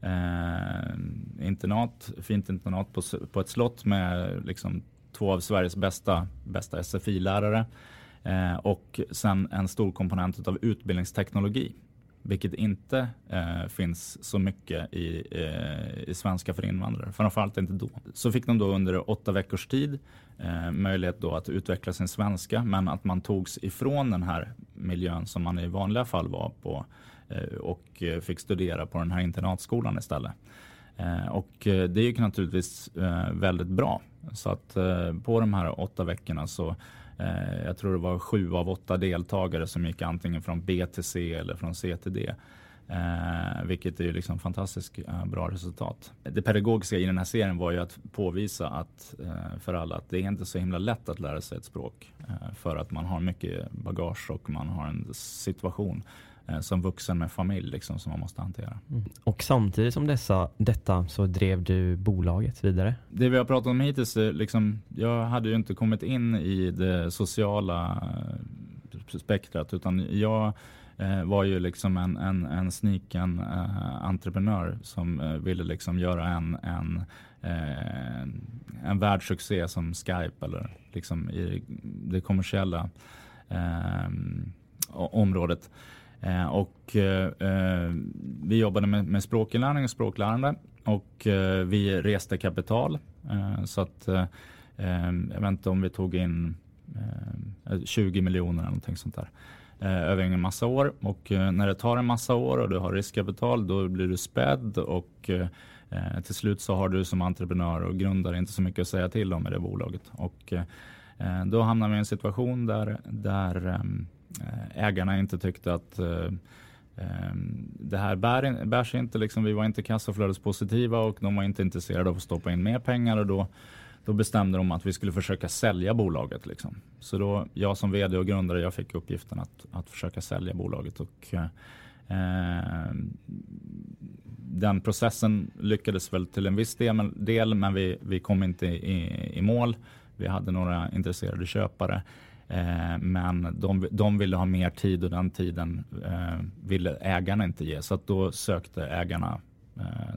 eh, internat, fint internat på, på ett slott med liksom två av Sveriges bästa, bästa SFI-lärare eh, och sen en stor komponent av utbildningsteknologi vilket inte eh, finns så mycket i, eh, i svenska för invandrare, framförallt inte då. Så fick de då under åtta veckors tid eh, möjlighet då att utveckla sin svenska, men att man togs ifrån den här miljön som man i vanliga fall var på eh, och eh, fick studera på den här internatskolan istället. Eh, och eh, det gick naturligtvis eh, väldigt bra. Så att på de här åtta veckorna så Eh, Eh, jag tror det var sju av åtta deltagare som gick antingen från B till C eller från C till D. Eh, vilket är ju liksom fantastiskt eh, bra resultat. Det pedagogiska i den här serien var ju att påvisa att, eh, för alla att det är inte så himla lätt att lära sig ett språk. Eh, för att man har mycket bagage och man har en situation som vuxen med familj liksom, som man måste hantera. Mm. Och samtidigt som dessa, detta så drev du bolaget vidare? Det vi har pratat om hittills, liksom, jag hade ju inte kommit in i det sociala eh, spektrat utan jag eh, var ju liksom en, en, en sniken eh, entreprenör som eh, ville liksom göra en, en, eh, en världssuccé som Skype eller liksom i det kommersiella området. Eh, och eh, vi jobbade med, med språkinlärning och språklärande och eh, vi reste kapital. Eh, så att eh, eh, jag vet inte om vi tog in 20 miljoner eller någonting sånt där över en massa år. Och när det tar en massa år och du har riskkapital då blir du spädd och till slut så har du som entreprenör och grundare inte så mycket att säga till om i det bolaget. Och då hamnar vi i en situation där, där ehm, Eh, ägarna inte tyckte att eh, eh, det här bär, bär sig inte. Liksom, vi var inte kassaflödespositiva och de var inte intresserade av att stoppa in mer pengar. och då då bestämde de att vi skulle försöka sälja bolaget. Liksom. Så då, jag som vd och grundare, jag fick uppgiften att, att försöka sälja bolaget. Och, eh, den processen lyckades väl till en viss del, del men vi, vi kom inte i, i mål. Vi hade några intresserade köpare. Eh, men de, de ville ha mer tid och den tiden eh, ville ägarna inte ge. Så att då sökte ägarna eh,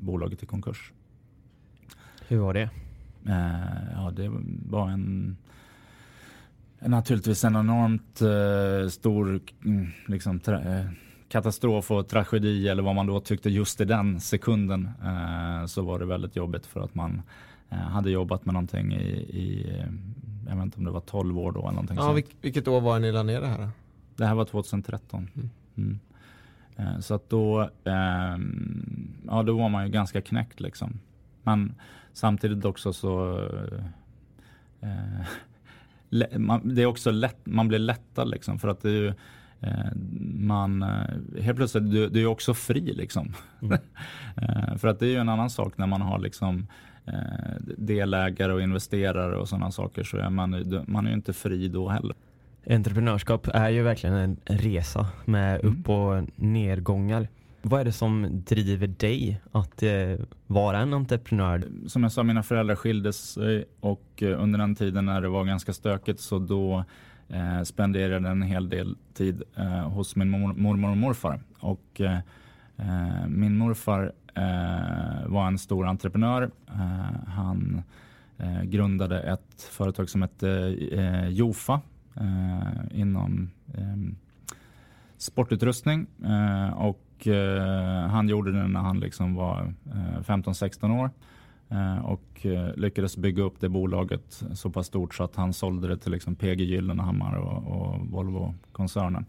bolaget i konkurs. Hur var det? Eh, ja, det var en naturligtvis en enormt eh, stor mm, liksom, eh, katastrof och tragedi eller vad man då tyckte just i den sekunden så var det väldigt jobbigt för att man hade jobbat med någonting i, i jag vet inte om det var 12 år då eller någonting ja, sånt. Vilket år var det ni la ner det här? Det här var 2013. Mm. Mm. Eh, så att då, eh, ja då var man ju ganska knäckt liksom. Men samtidigt också så eh, *laughs* man, det är också lätt, man blir lättad liksom för att det är ju eh, man, eh, helt plötsligt, du, du är också fri liksom. Mm. *laughs* för att det är ju en annan sak när man har liksom delägare och investerare och sådana saker så är man, man är ju inte fri då heller. Entreprenörskap är ju verkligen en resa med mm. upp och nedgångar. Vad är det som driver dig att eh, vara en entreprenör? Som jag sa, mina föräldrar skildes och eh, under den tiden när det var ganska stökigt så då eh, spenderade en hel del tid eh, hos min mor, mormor och morfar. Och eh, min morfar eh, Eh, var en stor entreprenör. Eh, han eh, grundade ett företag som hette eh, Jofa eh, inom eh, sportutrustning. Eh, och han gjorde det när han liksom var 15-16 år. Och lyckades bygga upp det bolaget så pass stort så att han sålde det till liksom PG Gyllenhammar och, och Volvo-koncernen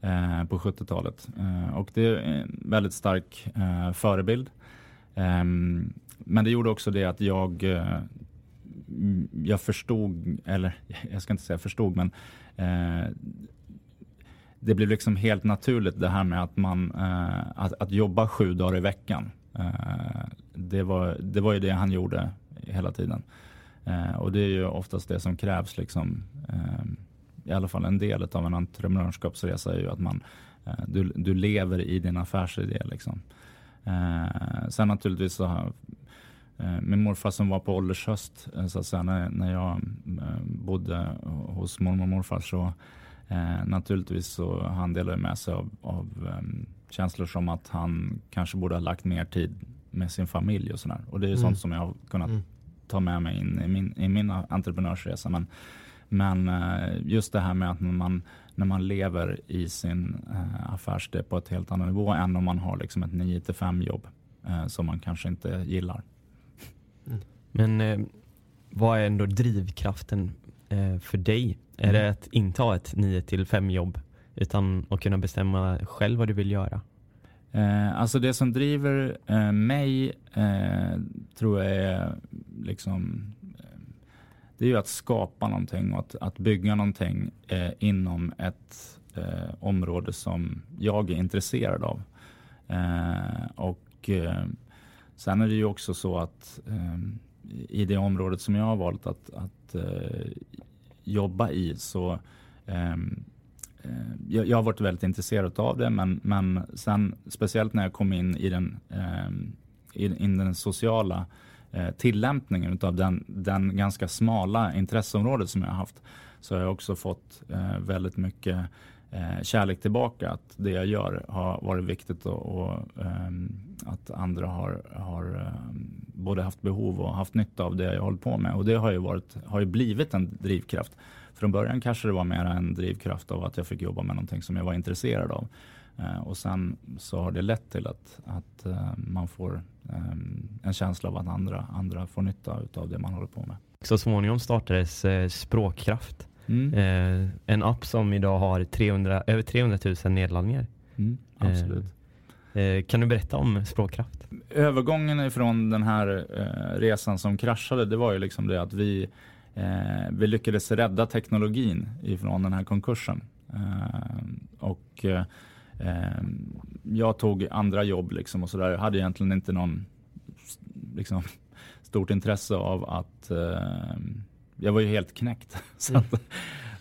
eh, på 70-talet. Eh, och det är en väldigt stark eh, förebild. Ehm, men det gjorde också det att jag, eh, jag förstod, eller *laughs* jag ska inte säga förstod, men eh, det blev liksom helt naturligt det här med att man eh, att, att, jobba sju dagar i veckan. det, var, det var ju det han gjorde hela tiden. och det är ju oftast det som krävs liksom ehm, i alla fall en del av en entreprenörskapsresa är ju att man, du, du lever i din affärsidé. Liksom. Eh, sen naturligtvis så har eh, min morfar som var på åldershöst, eh, så att säga, när, när jag eh, bodde hos mormor och morfar så eh, naturligtvis så han delade med sig av, av um, känslor som att han kanske borde ha lagt mer tid med sin familj och sådär. Och det är mm. sånt som jag har kunnat mm. ta med mig in i min, i min entreprenörsresa. Men, men just det här med att man när man lever i sin eh, affärsidé på ett helt annat nivå än om man har liksom ett 9 till 5 jobb eh, som man kanske inte gillar. Mm. Men eh, vad är ändå drivkraften eh, för dig? Är det mm. att inte ha ett 9 till 5 jobb utan att kunna bestämma själv vad du vill göra? Eh, alltså det som driver eh, mig eh, tror jag är liksom det är ju att skapa någonting och att, att bygga någonting eh, inom ett eh, område som jag är intresserad av. Eh, och eh, sen är det ju också så att eh, i det området som jag har valt att, att eh, jobba i så ehm, eh, jag, jag, har varit väldigt intresserad av det men, men sen speciellt när jag kom in i den, ehm, i, i den sociala eh, tillämpningen av den, den ganska smala intresseområdet som jag har haft så har jag också fått eh, väldigt mycket eh, kärlek tillbaka. Att det jag gör har varit viktigt och, och ehm, att andra har, har ehm, både haft behov och haft nytta av det jag hållit på med. Och det har ju, varit, har ju blivit en drivkraft. Från början kanske det var mer en drivkraft av att jag fick jobba med någonting som jag var intresserad av. Uh, och sen så har det lett till att, att uh, man får um, en känsla av att andra, andra får nytta av det man håller på med. Så småningom startades eh, Språkkraft. Mm. Eh, en app som idag har 300, över 300 000 nedladdningar. Mm, absolut. Eh, eh, kan du berätta om Språkkraft? Övergången ifrån den här eh, resan som kraschade, det var ju liksom det att vi, eh, vi lyckades rädda teknologin ifrån den här konkursen. och jag tog andra jobb liksom och sådär. Jag hade egentligen inte någon liksom, stort intresse av att jag var ju helt knäckt. *laughs* så mm. att,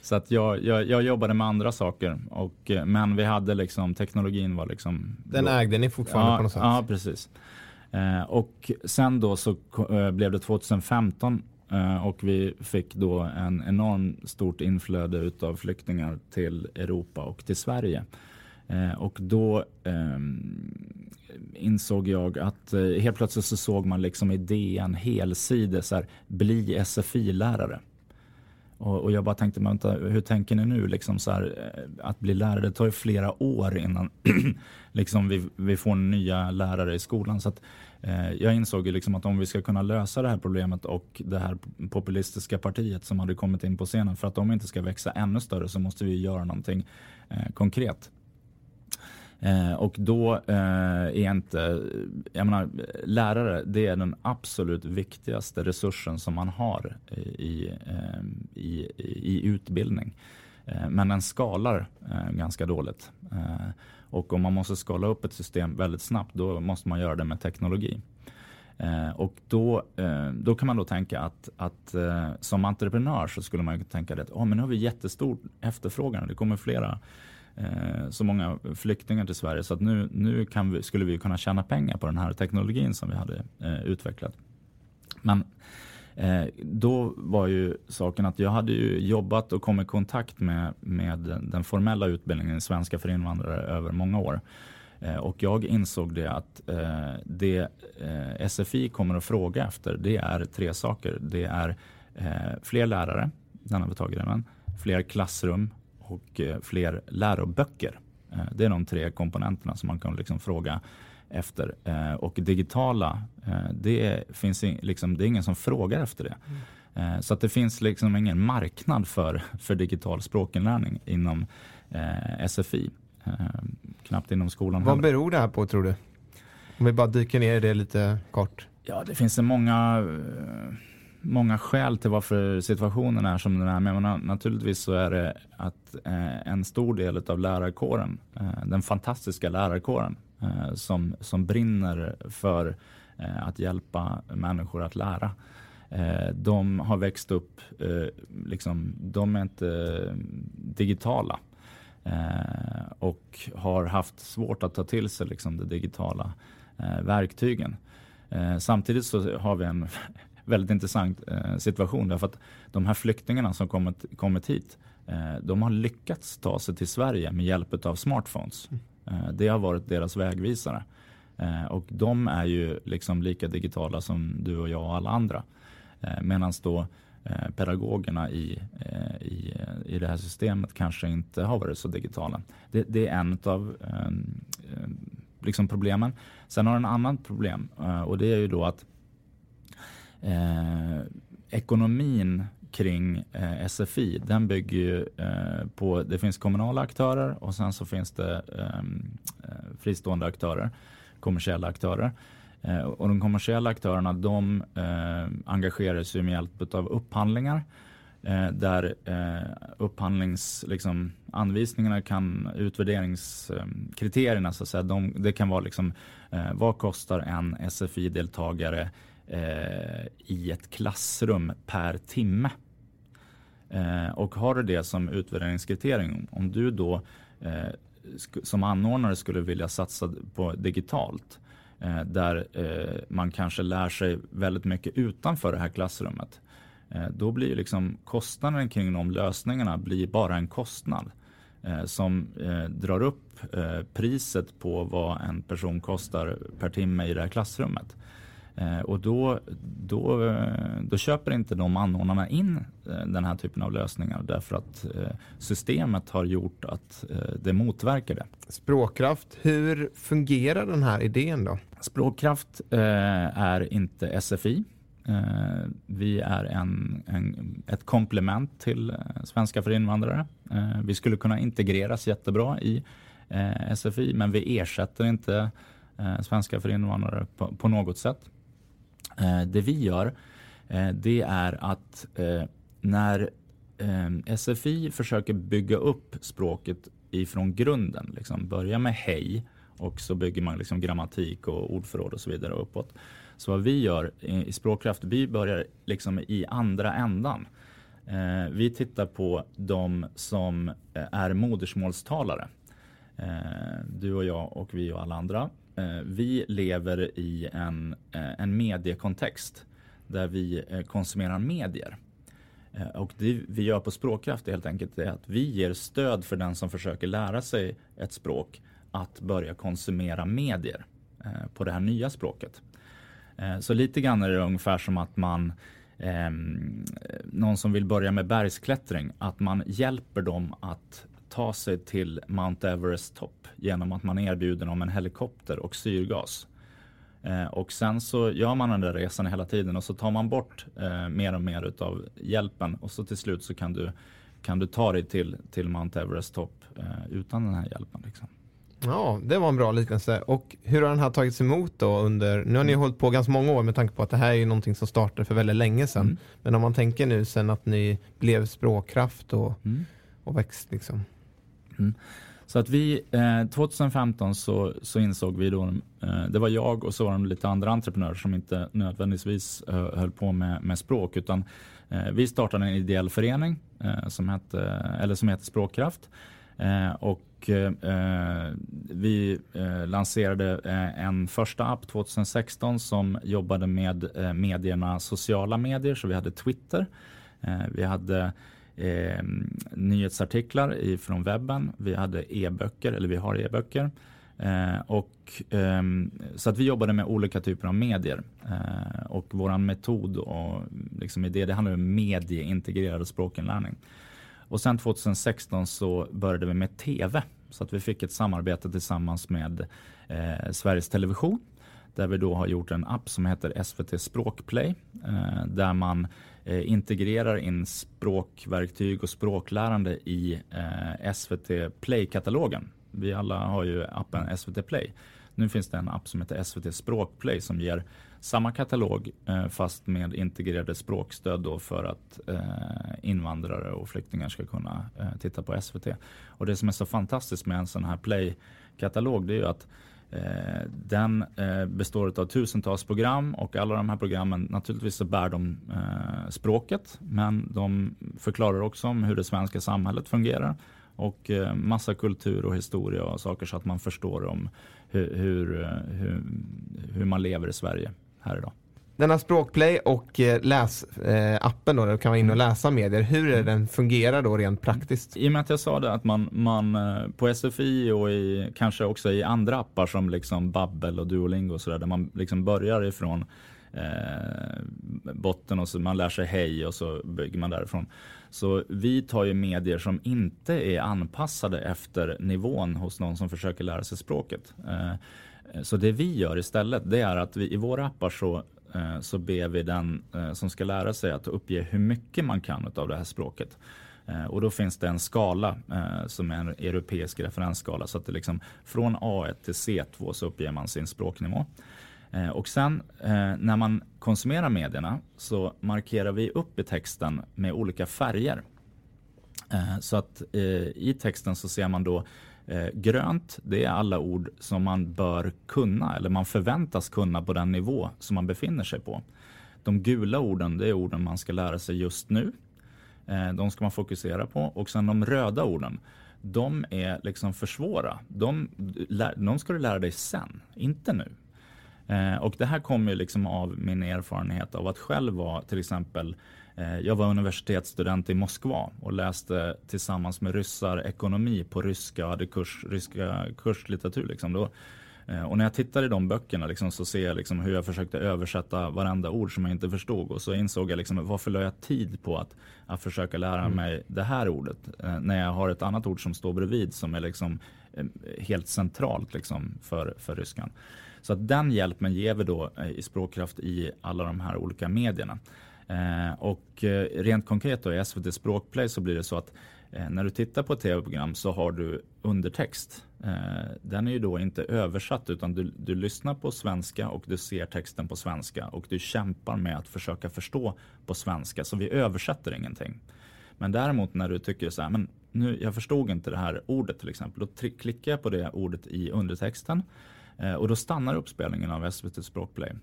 så att jag, jag, jag, jobbade med andra saker. Och, men vi hade liksom, teknologin var liksom... Den då, ägde ni fortfarande ja, på något sätt? Ja, precis. Eh, och sen då så eh, blev det 2015 eh, och vi fick då en enormt stort inflöde utav flyktingar till Europa och till Sverige. Eh, och då ehm, insåg jag att eh, helt plötsligt så såg man liksom i DN helsida så här, bli SFI-lärare. Och, och, jag bara tänkte, men vänta, hur tänker ni nu? Liksom så här, eh, att bli lärare, det tar ju flera år innan *clears throat* liksom vi, vi får nya lärare i skolan. Så att, eh, jag insåg ju liksom att om vi ska kunna lösa det här problemet och det här populistiska partiet som hade kommit in på scenen, för att de inte ska växa ännu större så måste vi göra någonting eh, konkret. Eh, och då eh, är inte, jag menar, lärare det är den absolut viktigaste resursen som man har i, eh, i, i utbildning. Eh, men den skalar eh, ganska dåligt. Eh, och om man måste skala upp ett system väldigt snabbt då måste man göra det med teknologi. Eh, och då, eh, då kan man då tänka att, att eh, som entreprenör så skulle man tänka att oh, men nu har vi jättestor efterfrågan. Det kommer flera Eh, så många flyktingar till Sverige så att nu, nu kan vi, skulle vi kunna tjäna pengar på den här teknologin som vi hade eh, utvecklat. Men eh, då var ju saken att jag hade ju jobbat och kommit i kontakt med, med den formella utbildningen i svenska för invandrare över många år. Eh, och jag insåg det att eh, det eh, SFI kommer att fråga efter det är tre saker. Det är eh, fler lärare, den har vi tagit redan, fler klassrum och eh, fler läroböcker. Eh, det är de tre komponenterna som man kan liksom fråga efter. Eh, och digitala, det finns liksom, det är ingen som frågar efter det. Mm. Så att det finns liksom ingen marknad för, för digital språkinlärning inom SFI. Knappt inom skolan Vad heller. beror det här på tror du? Om vi bara dyker ner i det lite kort. Ja, det finns många, många skäl till varför situationen är som den är. Men naturligtvis så är det att eh, en stor del av lärarkåren, eh, den fantastiska lärarkåren eh, som, som brinner för att hjälpa människor att lära. De har växt upp, liksom, de är inte digitala och har haft svårt att ta till sig liksom, de digitala verktygen. Samtidigt så har vi en väldigt intressant eh, situation därför att de här flyktingarna som kommit, kommit hit eh, de har lyckats ta sig till Sverige med hjälp av smartphones. Mm. det har varit deras vägvisare. och de är ju liksom lika digitala som du och jag och alla andra. Eh, Medan då pedagogerna i, i, i det här systemet kanske inte har varit så digitala. Det, det är en av liksom problemen. Sen har en annan problem eh, och det är ju då att eh, ekonomin kring eh, SFI den bygger ju eh, på, det finns kommunala aktörer och sen så finns det ehm, eh, fristående aktörer, kommersiella aktörer. Eh, och de kommersiella aktörerna de eh, engagerar sig med hjälp av upphandlingar eh, där eh, upphandlingsanvisningarna liksom, kan, utvärderingskriterierna så att säga, de, det kan vara liksom, eh, vad kostar en SFI-deltagare Eh, i ett klassrum per timme? Eh, och har du det som utvärderingskriterium, om du då eh, som anordnare skulle vilja satsa på digitalt, eh, där eh, man kanske lär sig väldigt mycket utanför det här klassrummet Eh, då blir liksom kostnaden kring de lösningarna blir bara en kostnad eh, som eh, drar upp priset på vad en person kostar per timme i det här klassrummet. Och då, då, då köper inte de anordnarna in den här typen av lösningar därför att systemet har gjort att det motverkar det. Språkkraft, hur fungerar den här idén då? Språkkraft är inte SFI Eh, vi är en, en, ett komplement till eh, Svenska för invandrare. Eh, vi skulle kunna integreras jättebra i SFI men vi ersätter inte Svenska för invandrare på, på något sätt. Eh, det vi gör eh, det är att eh, när SFI försöker bygga upp språket ifrån grunden, liksom börja med hej och så bygger man liksom grammatik och ordförråd och så vidare uppåt. Så vad vi gör i Språkkraft, vi börjar liksom i andra ändan. Eh, vi tittar på de som är modersmålstalare. Eh, du och jag och vi och alla andra. Eh, vi lever i en, eh, en mediekontext där vi eh, konsumerar medier. Och det vi gör på Språkkraft är helt enkelt är att vi ger stöd för den som försöker lära sig ett språk att börja konsumera medier på det här nya språket. Så lite grann är det ungefär som att man ehm, någon som vill börja med bergsklättring, att man hjälper dem att ta sig till Mount Everest topp genom att man erbjuder dem en helikopter och syrgas. Eh, och sen så gör man den där resan hela tiden och så tar man bort eh, mer och mer utav hjälpen och så till slut så kan du, kan du ta dig till, till Mount Everest topp eh, utan den här hjälpen. Liksom. Ja, det var en bra liknelse. Och hur har den här tagits emot då under, nu har ni mm. hållit på ganska många år med tanke på att det här är ju någonting som startade för väldigt länge sedan. Mm. Men om man tänker nu sen att ni blev språkkraft och, mm. och växt liksom. Mm. Så att vi, eh, 2015 så, så insåg vi då, eh, det var jag och så var det lite andra entreprenörer som inte nödvändigtvis eh, höll på med, med språk utan eh, vi startade en ideell förening eh, som, hette, eller som heter Språkkraft. Eh, och eh, vi eh, lanserade eh, en första app 2016 som jobbade med eh, medierna sociala medier. Så vi hade Twitter, eh, vi hade eh, nyhetsartiklar från webben, vi hade e-böcker, eller vi har e-böcker. Eh, och, eh, så att vi jobbade med olika typer av medier. Eh, och vår metod och liksom idé, det handlar om medieintegrerad språkinlärning. Och sen 2016 så började vi med TV. Så att vi fick ett samarbete tillsammans med eh, Sveriges Television. Där vi då har gjort en app som heter SVT Språkplay. Eh, där man Eh, integrerar in språkverktyg och språklärande i eh, SVT Play-katalogen. Vi alla har ju appen SVT Play. Nu finns det en app som heter SVT Språkplay som ger samma katalog eh, fast med integrerade språkstöd då för att eh, invandrare och flyktingar ska kunna eh, titta på SVT. Och det som är så fantastiskt med en sån här Play-katalog det är ju att Eh, Eh, den eh, består av tusentals program och alla de här programmen naturligtvis så bär de eh, språket men de förklarar också om hur det svenska samhället fungerar och eh, massa kultur och historia och saker så att man förstår om hur, eh, hur, hur, hur man lever i Sverige här idag. Denna språkplay och eh, läsappen eh, då, där du kan vara inne och läsa medier, hur är den fungerar då rent praktiskt? I och med att jag sa det att man, man eh, på SFI och i, kanske också i andra appar som liksom Babbel och Duolingo och sådär, där man liksom börjar ifrån eh, botten och så man lär sig hej och så bygger man därifrån. Så vi tar ju medier som inte är anpassade efter nivån hos någon som försöker lära sig språket. Eh, så det vi gör istället det är att vi i våra appar så Eh, så ber vi den eh, som ska lära sig att uppge hur mycket man kan av det här språket. Eh, och då finns det en skala som är en europeisk referensskala. Så att det liksom från A1 till C2 så uppger man sin språknivå. Och sen när man konsumerar medierna så markerar vi upp i texten med olika färger. Så att i texten så ser man då Eh, grönt, det är alla ord som man bör kunna eller man förväntas kunna på den nivå som man befinner sig på. De gula orden, det är orden man ska lära sig just nu. Eh, de ska man fokusera på och sen de röda orden, de är liksom för svåra. De, de ska du lära dig sen, inte nu. Eh, och det här kommer liksom av min erfarenhet av att själv vara till exempel jag var universitetsstudent i Moskva och läste tillsammans med ryssar ekonomi på ryska och hade kurs, ryska kurslitteratur. Liksom då. Eh, och när jag tittar i de böckerna liksom, så ser jag liksom hur jag försökte översätta varenda ord som jag inte förstod. Och så insåg jag liksom, varför la jag tid på att, att försöka lära mm. mig det här ordet. Eh, när jag har ett annat ord som står bredvid som är liksom, helt centralt liksom, för, för ryskan. Så att den hjälpen ger vi då i språkkraft i alla de här olika medierna. Eh, och eh, rent konkret då i SVT Språkplay så blir det så att eh, när du tittar på ett tv-program så har du undertext. Den är ju då inte översatt utan du, du lyssnar på svenska och du ser texten på svenska och du kämpar med att försöka förstå på svenska. Så vi översätter ingenting. Men däremot när du tycker så här, men nu, jag förstod inte det här ordet till exempel. Då klickar jag på det ordet i undertexten och då stannar uppspelningen av SVT Språkplay.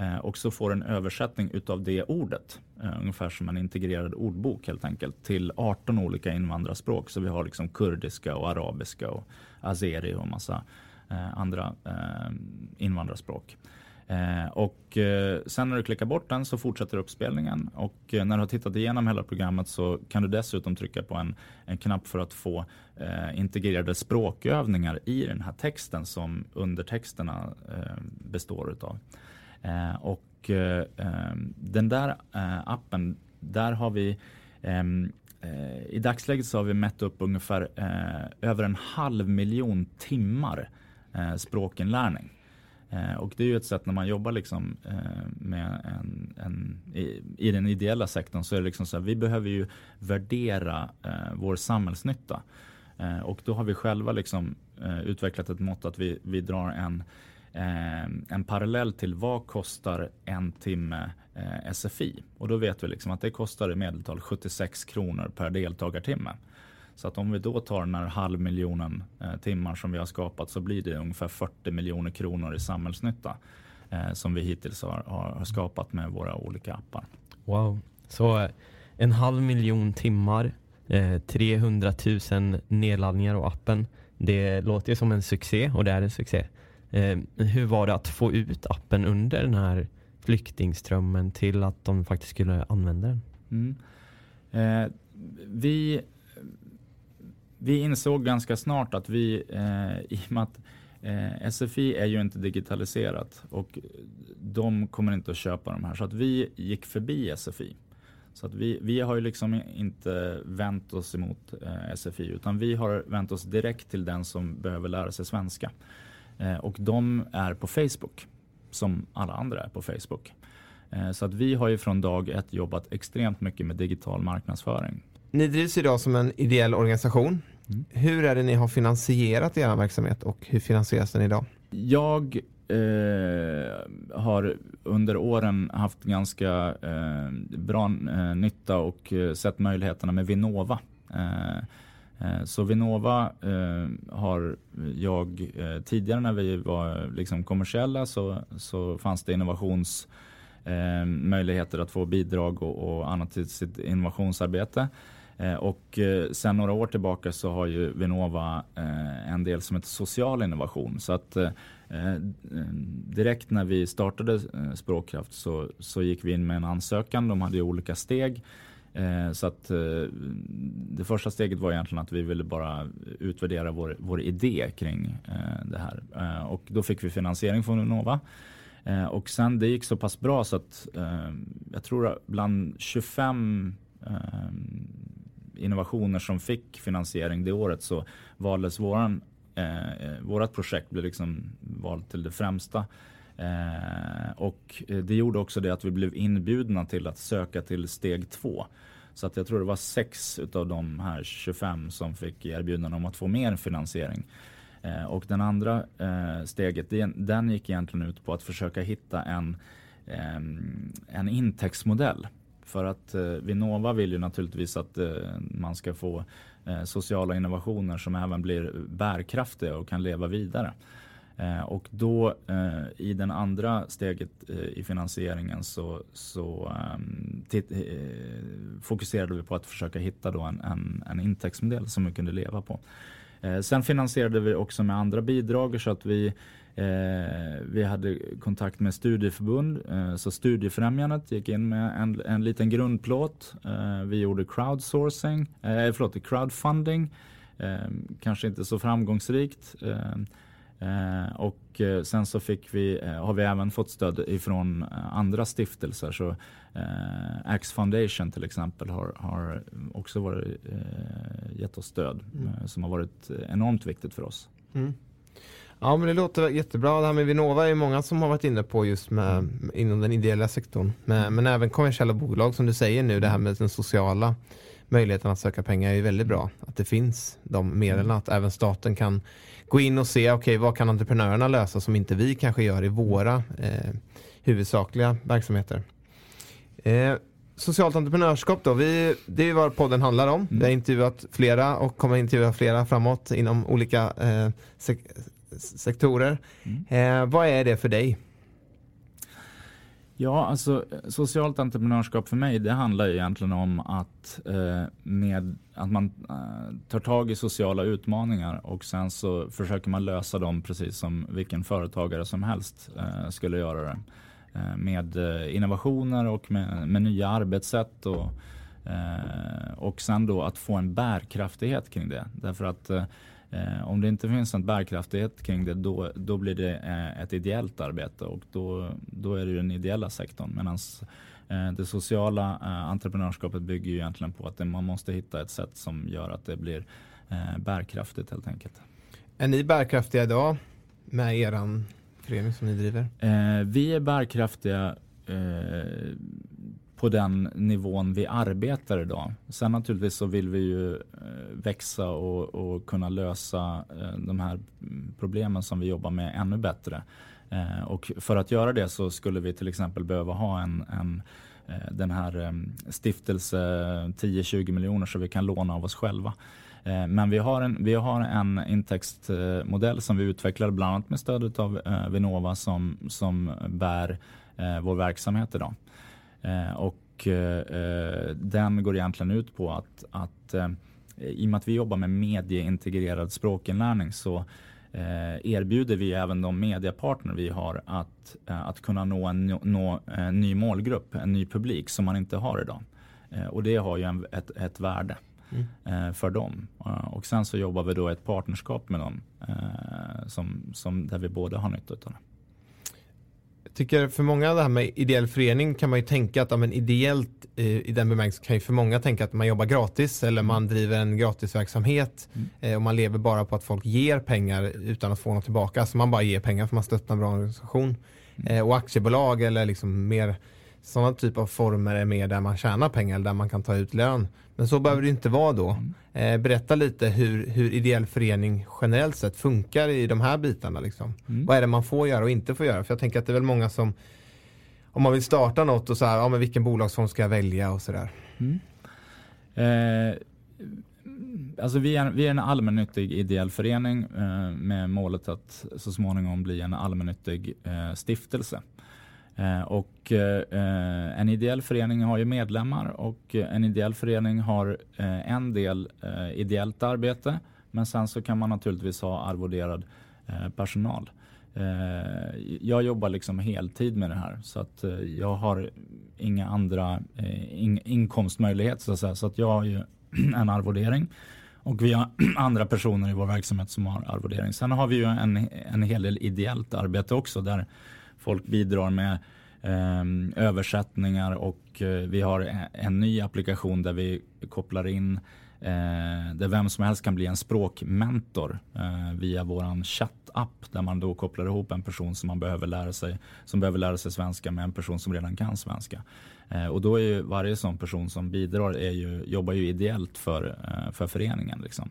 Eh, och så får en översättning utav det ordet, eh, ungefär som en integrerad ordbok helt enkelt, till 18 olika invandrarspråk. Så vi har liksom kurdiska och arabiska och azeri och massa eh, andra eh, invandrarspråk. Eh, och eh, sen när du klickar bort den så fortsätter uppspelningen och när du har tittat igenom hela programmet så kan du dessutom trycka på en, en knapp för att få integrerade språkövningar i den här texten som undertexterna består utav. Eh, och eh, den där eh, appen, där har vi ehm, eh, i dagsläget så har vi mätt upp ungefär eh, över en halv miljon timmar eh, språkinlärning. och det är ju ett sätt när man jobbar liksom, med en, en i, i, den ideella sektorn så är det liksom så här, vi behöver ju värdera vår samhällsnytta. och då har vi själva liksom, utvecklat ett mått att vi, vi drar en eh, en parallell till vad kostar en timme eh, SFI? Och då vet vi liksom att det kostar i medeltal 76 kronor per deltagartimme. Så att om vi då tar den här halvmiljonen eh, timmar som vi har skapat så blir det ungefär 40 miljoner kronor i samhällsnytta eh, som vi hittills har, har, skapat med våra olika appar. Wow, så eh, en halv miljon timmar, eh, 300 000 nedladdningar av appen. Det låter ju som en succé och det är en succé. Eh, hur var det att få ut appen under den här flyktingströmmen till att de faktiskt skulle använda den? Mm. Eh, vi, vi insåg ganska snart att vi, eh, i och med att eh, SFI är ju inte digitaliserat och de kommer inte att köpa de här. Så att vi gick förbi SFI. Så att vi, vi har ju liksom inte vänt oss emot eh, SFI utan vi har vänt oss direkt till den som behöver lära sig svenska. Eh, och de är på Facebook som alla andra är på Facebook. Eh, så att vi har ju från dag ett jobbat extremt mycket med digital marknadsföring. Ni drivs idag som en ideell organisation. Mm. Hur är det ni har finansierat er verksamhet och hur finansieras den idag? Jag eh, har under åren haft ganska eh, bra eh, nytta och eh, sett möjligheterna med Vinnova. Eh, så Vinnova eh, har jag eh, tidigare när vi var liksom kommersiella så, så fanns det innovationsmöjligheter att få bidrag och, och annat till sitt innovationsarbete. Och sen några år tillbaka så har ju Vinnova en del som heter social innovation. Så att Eh, direkt när vi startade eh, Språkkraft så, så gick vi in med en ansökan. De hade ju olika steg. Eh, så att eh, det första steget var egentligen att vi ville bara utvärdera vår, vår idé kring eh, det här. Eh, och då fick vi finansiering från Unova. Och sen det gick så pass bra så att jag tror bland 25 innovationer som fick finansiering det året så valdes våran eh, projekt blev liksom valt till det främsta. Eh, och eh, det gjorde också det att vi blev inbjudna till att söka till steg två. Så att jag tror det var sex av de här 25 som fick erbjudande om att få mer finansiering. Eh, och den andra eh, steget, den, den gick egentligen ut på att försöka hitta en, eh, en intäktsmodell. För att eh, Vinnova vill ju naturligtvis att eh, man ska få Eh, sociala innovationer som även blir bärkraftiga och kan leva vidare. Eh, och då eh, i den andra steget eh, i finansieringen så, så ehm, eh, fokuserade vi på att försöka hitta då en, en, en intäktsmodell som vi kunde leva på. Eh, sen finansierade vi också med andra bidrag så att vi Eh, vi hade kontakt med studieförbund, eh, så Studiefrämjandet gick in med en, en liten grundplåt. Eh, vi gjorde crowdsourcing, eh, förlåt, crowdfunding, eh, kanske inte så framgångsrikt. Eh, och sen så fick vi, har vi även fått stöd ifrån andra stiftelser. Så Axe Foundation till exempel har, har också varit, gett oss stöd mm. som har varit enormt viktigt för oss. Mm. Ja men det låter jättebra. Det här med Vinnova är många som har varit inne på just med, inom den ideella sektorn. Men, men även kommersiella bolag som du säger nu, det här med den sociala möjligheten att söka pengar är väldigt bra. Att det finns de medlen, att även staten kan gå in och se, okej okay, vad kan entreprenörerna lösa som inte vi kanske gör i våra eh, huvudsakliga verksamheter. Eh, socialt entreprenörskap då, vi, det är vad podden handlar om. Mm. Vi har intervjuat flera och kommer intervjua flera framåt inom olika eh, sektorer. Mm. Eh, vad är det för dig? Ja, alltså eh, socialt entreprenörskap för mig det handlar egentligen om att, eh, med, att man eh, tar tag i sociala utmaningar och sen så försöker man lösa dem precis som vilken företagare som helst eh, skulle göra det. Eh, med eh, innovationer och med, med nya arbetssätt och, eh, och sen då att få en bärkraftighet kring det. Därför att eh, Eh, om det inte finns en bärkraftighet kring det då, då blir det eh, ett ideellt arbete och då, då är det den ideella sektorn. Medan eh, det sociala eh, entreprenörskapet bygger ju egentligen på att det, man måste hitta ett sätt som gör att det blir eh, bärkraftigt helt enkelt. Är ni bärkraftiga idag med er förening som ni driver? Eh, vi är bärkraftiga på den nivån vi arbetar idag. Sen naturligtvis så vill vi ju eh, växa och, och kunna lösa eh, de här problemen som vi jobbar med ännu bättre. Eh, och för att göra det så skulle vi till exempel behöva ha en, en den här stiftelse 10-20 miljoner så vi kan låna av oss själva. Men vi har en, vi har en intäktsmodell som vi utvecklar bland annat med stödet av Vinnova som, som bär vår verksamhet idag. Eh, och eh, den går egentligen ut på att, att eh, i och med att vi jobbar med medieintegrerad språkinlärning så erbjuder vi även de mediepartner vi har att, att kunna nå en, nå en ny målgrupp, en ny publik som man inte har idag. Och det har ju en, ett, ett värde mm. för dem. Och sen så jobbar vi då ett partnerskap med dem som, som, där vi båda har nytta av det tycker för många det här med ideell förening kan man ju tänka att ja, men ideellt eh, i den bemärkelsen kan ju för många tänka att man jobbar gratis eller man driver en gratisverksamhet mm. eh, och man lever bara på att folk ger pengar utan att få något tillbaka. Alltså man bara ger pengar för man stöttar en bra organisation. Mm. Eh, och aktiebolag eller liksom mer sådana typ av former är mer där man tjänar pengar, där man kan ta ut lön. Men så behöver det inte vara då. Eh, berätta lite hur, hur ideell förening generellt sett funkar i de här bitarna. Liksom. Mm. Vad är det man får göra och inte får göra? För jag tänker att det är väl många som om man vill starta något och så här, ja men vilken bolagsform ska jag välja och sådär. Mm. Eh, alltså vi, är, vi är en allmännyttig ideell förening eh, med målet att så småningom bli en allmännyttig eh, stiftelse. Eh, och eh, en ideell förening har ju medlemmar och en ideell förening har eh, en del eh, ideellt arbete men sen så kan man naturligtvis ha arvoderad eh, personal. Eh, jag jobbar liksom heltid med det här så att jag har inga andra inkomstmöjligheter så att säga. Så att jag har ju *clears throat* en arvodering och vi har *clears throat* andra personer i vår verksamhet som har arvodering. Sen har vi ju en, en hel del ideellt arbete också där folk bidrar med eh, översättningar och eh, vi har en ny applikation där vi kopplar in eh, där vem som helst kan bli en språkmentor eh, via våran chattapp där man då kopplar ihop en person som man behöver lära sig som behöver lära sig svenska med en person som redan kan svenska. Eh, och då är ju varje sån person som bidrar är ju, jobbar ju ideellt för, eh, för föreningen. Liksom.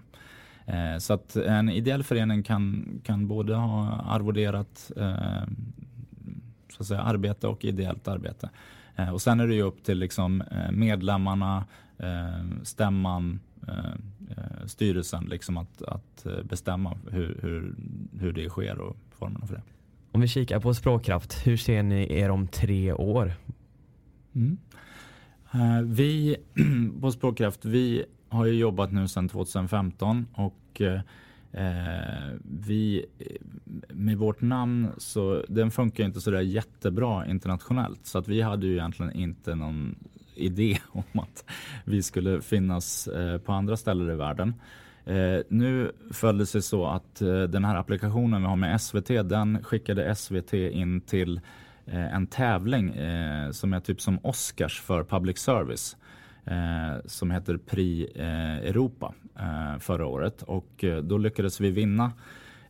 Eh, så att en ideell förening kan, kan både ha arvoderat eh, så att säga, arbete och ideellt arbete. Eh, och sen är det ju upp till liksom, eh, medlemmarna, eh, stämman, styrelsen liksom att, att bestämma hur, hur, hur det sker och formerna för det. Om vi kikar på Språkkraft, hur ser ni er om tre år? Mm. Vi *clears throat* på Språkkraft, vi har ju jobbat nu sedan 2015 och Eh, vi, eh, med vårt namn så den funkar inte så där jättebra internationellt så att vi hade ju egentligen inte någon idé *laughs* om att vi skulle finnas eh, på andra ställen i världen. Eh, nu följde det sig så att eh, den här applikationen vi har med SVT den skickade SVT in till eh, en tävling eh, som är typ som Oscars för public service eh, som heter Pri eh, Europa eh, förra året och eh, då lyckades vi vinna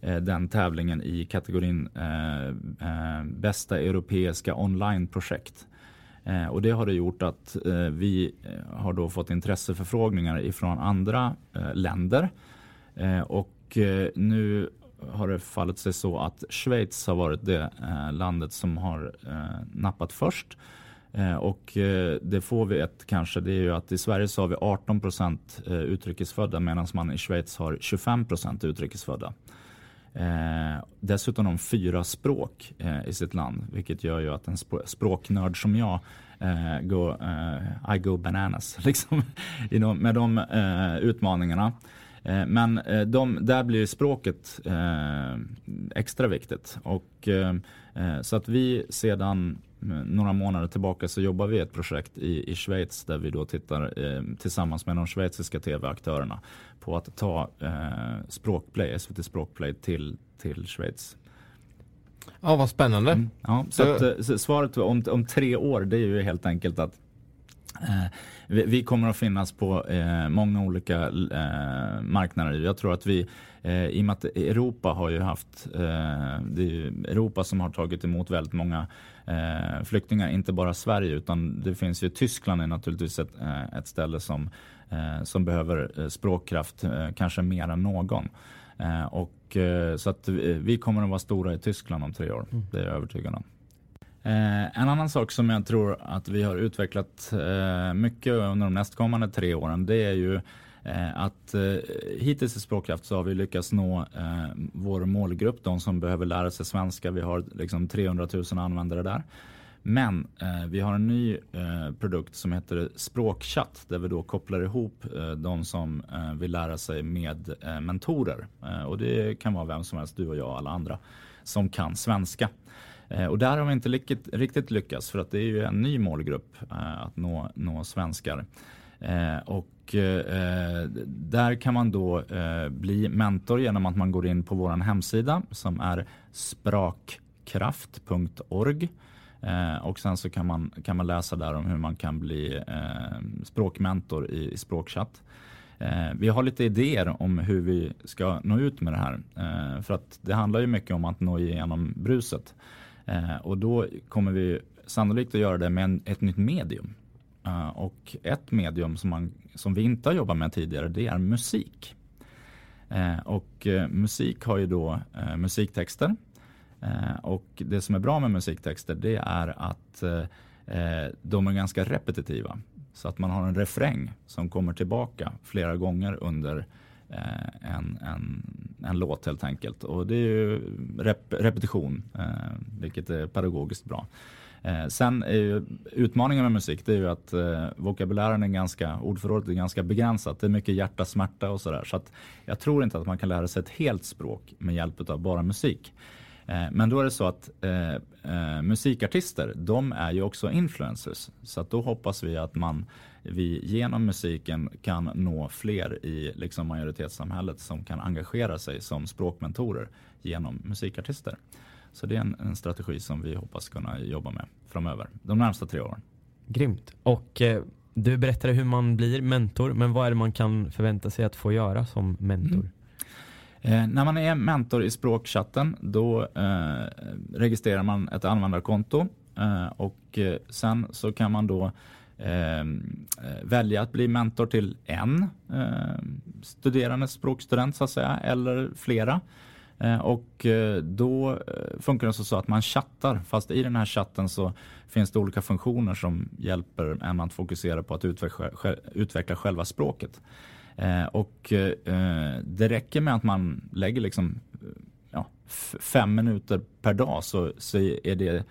eh, den tävlingen i kategorin eh, eh bästa europeiska onlineprojekt. Eh, och det har det gjort att eh, vi har då fått intresseförfrågningar ifrån andra länder och nu har det fallit sig så att Schweiz har varit det landet som har nappat först. Eh, och eh, det får vi ett kanske, det är ju att i Sverige så har vi 18 procent eh, utrikesfödda medan man i Schweiz har 25 procent utrikesfödda. Eh, dessutom de fyra språk eh, i sitt land vilket gör ju att en språknörd som jag eh, går, I go bananas *laughs* liksom, med de utmaningarna. Men de, där blir språket extra viktigt. Och, så att vi sedan några månader tillbaka så jobbar vi ett projekt i, i Schweiz där vi då tittar eh, tillsammans med de schweiziska tv-aktörerna på att ta eh, Språkplay, SVT Språkplay till, till Schweiz. Ja, vad spännande. Mm, ja, så, att, eh, så svaret om, om tre år det är ju helt enkelt att Eh, vi, kommer att finnas på eh, många olika eh, marknader. Jag tror att vi, i och med att Europa har ju haft, det är Europa som har tagit emot väldigt många flyktingar, inte bara Sverige utan det finns ju Tyskland är naturligtvis ett, ett ställe som, som behöver språkkraft kanske mer än någon. Och, så att vi kommer att vara stora i Tyskland om tre år, mm. det är jag övertygad om. Eh, en annan sak som jag tror att vi har utvecklat eh, mycket under de nästkommande tre åren det är ju eh, Eh, att eh, hittills i Språkkraft så har vi lyckats nå eh, vår målgrupp, de som behöver lära sig svenska. Vi har liksom 300 000 användare där. Men eh, vi har en ny eh, produkt som heter Språkchatt där vi då kopplar ihop eh, de som eh, vill lära sig med eh, mentorer. Eh, och det kan vara vem som helst, du och jag och alla andra som kan svenska. Eh, och där har vi inte riktigt, riktigt lyckats för att det är ju en ny målgrupp eh, att nå, nå svenskar. Eh, och eh, där kan man då eh, bli mentor genom att man går in på vår hemsida som är sprakkraft.org. Eh, och sen så kan man, kan man läsa där om hur man kan bli språkmentor i, i språkchatt. vi har lite idéer om hur vi ska nå ut med det här. för att det handlar ju mycket om att nå igenom bruset. Eh, och då kommer vi sannolikt att göra det med en, ett nytt medium. Uh, och ett medium som, man, som vi inte har jobbat med tidigare det är musik. Uh, och uh, musik har ju då musiktexter. och det som är bra med musiktexter det är att de är ganska repetitiva. Så att man har en refräng som kommer tillbaka flera gånger under en, en, en låt helt enkelt. Och det är ju rep repetition, vilket är pedagogiskt bra. Eh, sen är ju utmaningen med musik det är ju att eh, vokabulären är ganska, ordförrådet är ganska begränsat. Det är mycket hjärta, smärta och sådär. Så att jag tror inte att man kan lära sig ett helt språk med hjälp av bara musik. Eh, men då är det så att eh, eh, musikartister, de är ju också influencers. Så att då hoppas vi att man vi genom musiken kan nå fler i liksom majoritetssamhället som kan engagera sig som språkmentorer genom musikartister. Så det är en, en strategi som vi hoppas kunna jobba med framöver, de närmsta tre åren. Grymt. Och eh, du berättade hur man blir mentor, men vad är det man kan förvänta sig att få göra som mentor? Mm. Eh, när man är mentor i språkchatten då eh, registrerar man ett användarkonto eh, och eh, sen så kan man då eh, välja att bli mentor till en eh, studerande språkstudent så att säga eller flera. Eh, och eh, då eh, funkar det så att man chattar fast i den här chatten så finns det olika funktioner som hjälper en att fokusera på att utveckla, utveckla själva språket. Och det räcker med att man lägger liksom ja, fem minuter per dag så, så är det,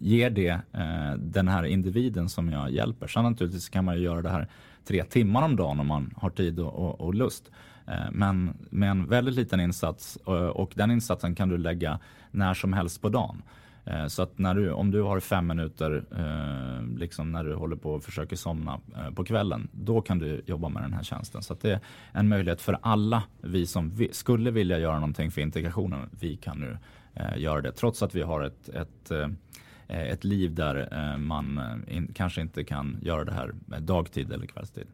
ger det eh, den här individen som jag hjälper. Sen naturligtvis kan man ju göra det här tre timmar om dagen om man har tid och, och, och lust. Eh, men med en väldigt liten insats eh, och, den insatsen kan du lägga när som helst på dagen. Eh, så att när du, om du har fem minuter liksom när du håller på och försöker somna på kvällen, då kan du jobba med den här tjänsten. Så att det är en möjlighet för alla vi som skulle vilja göra någonting för integrationen. Vi kan nu göra det trots att vi har ett, ett ett liv där man in, kanske inte kan göra det här dagtid eller kvällstid.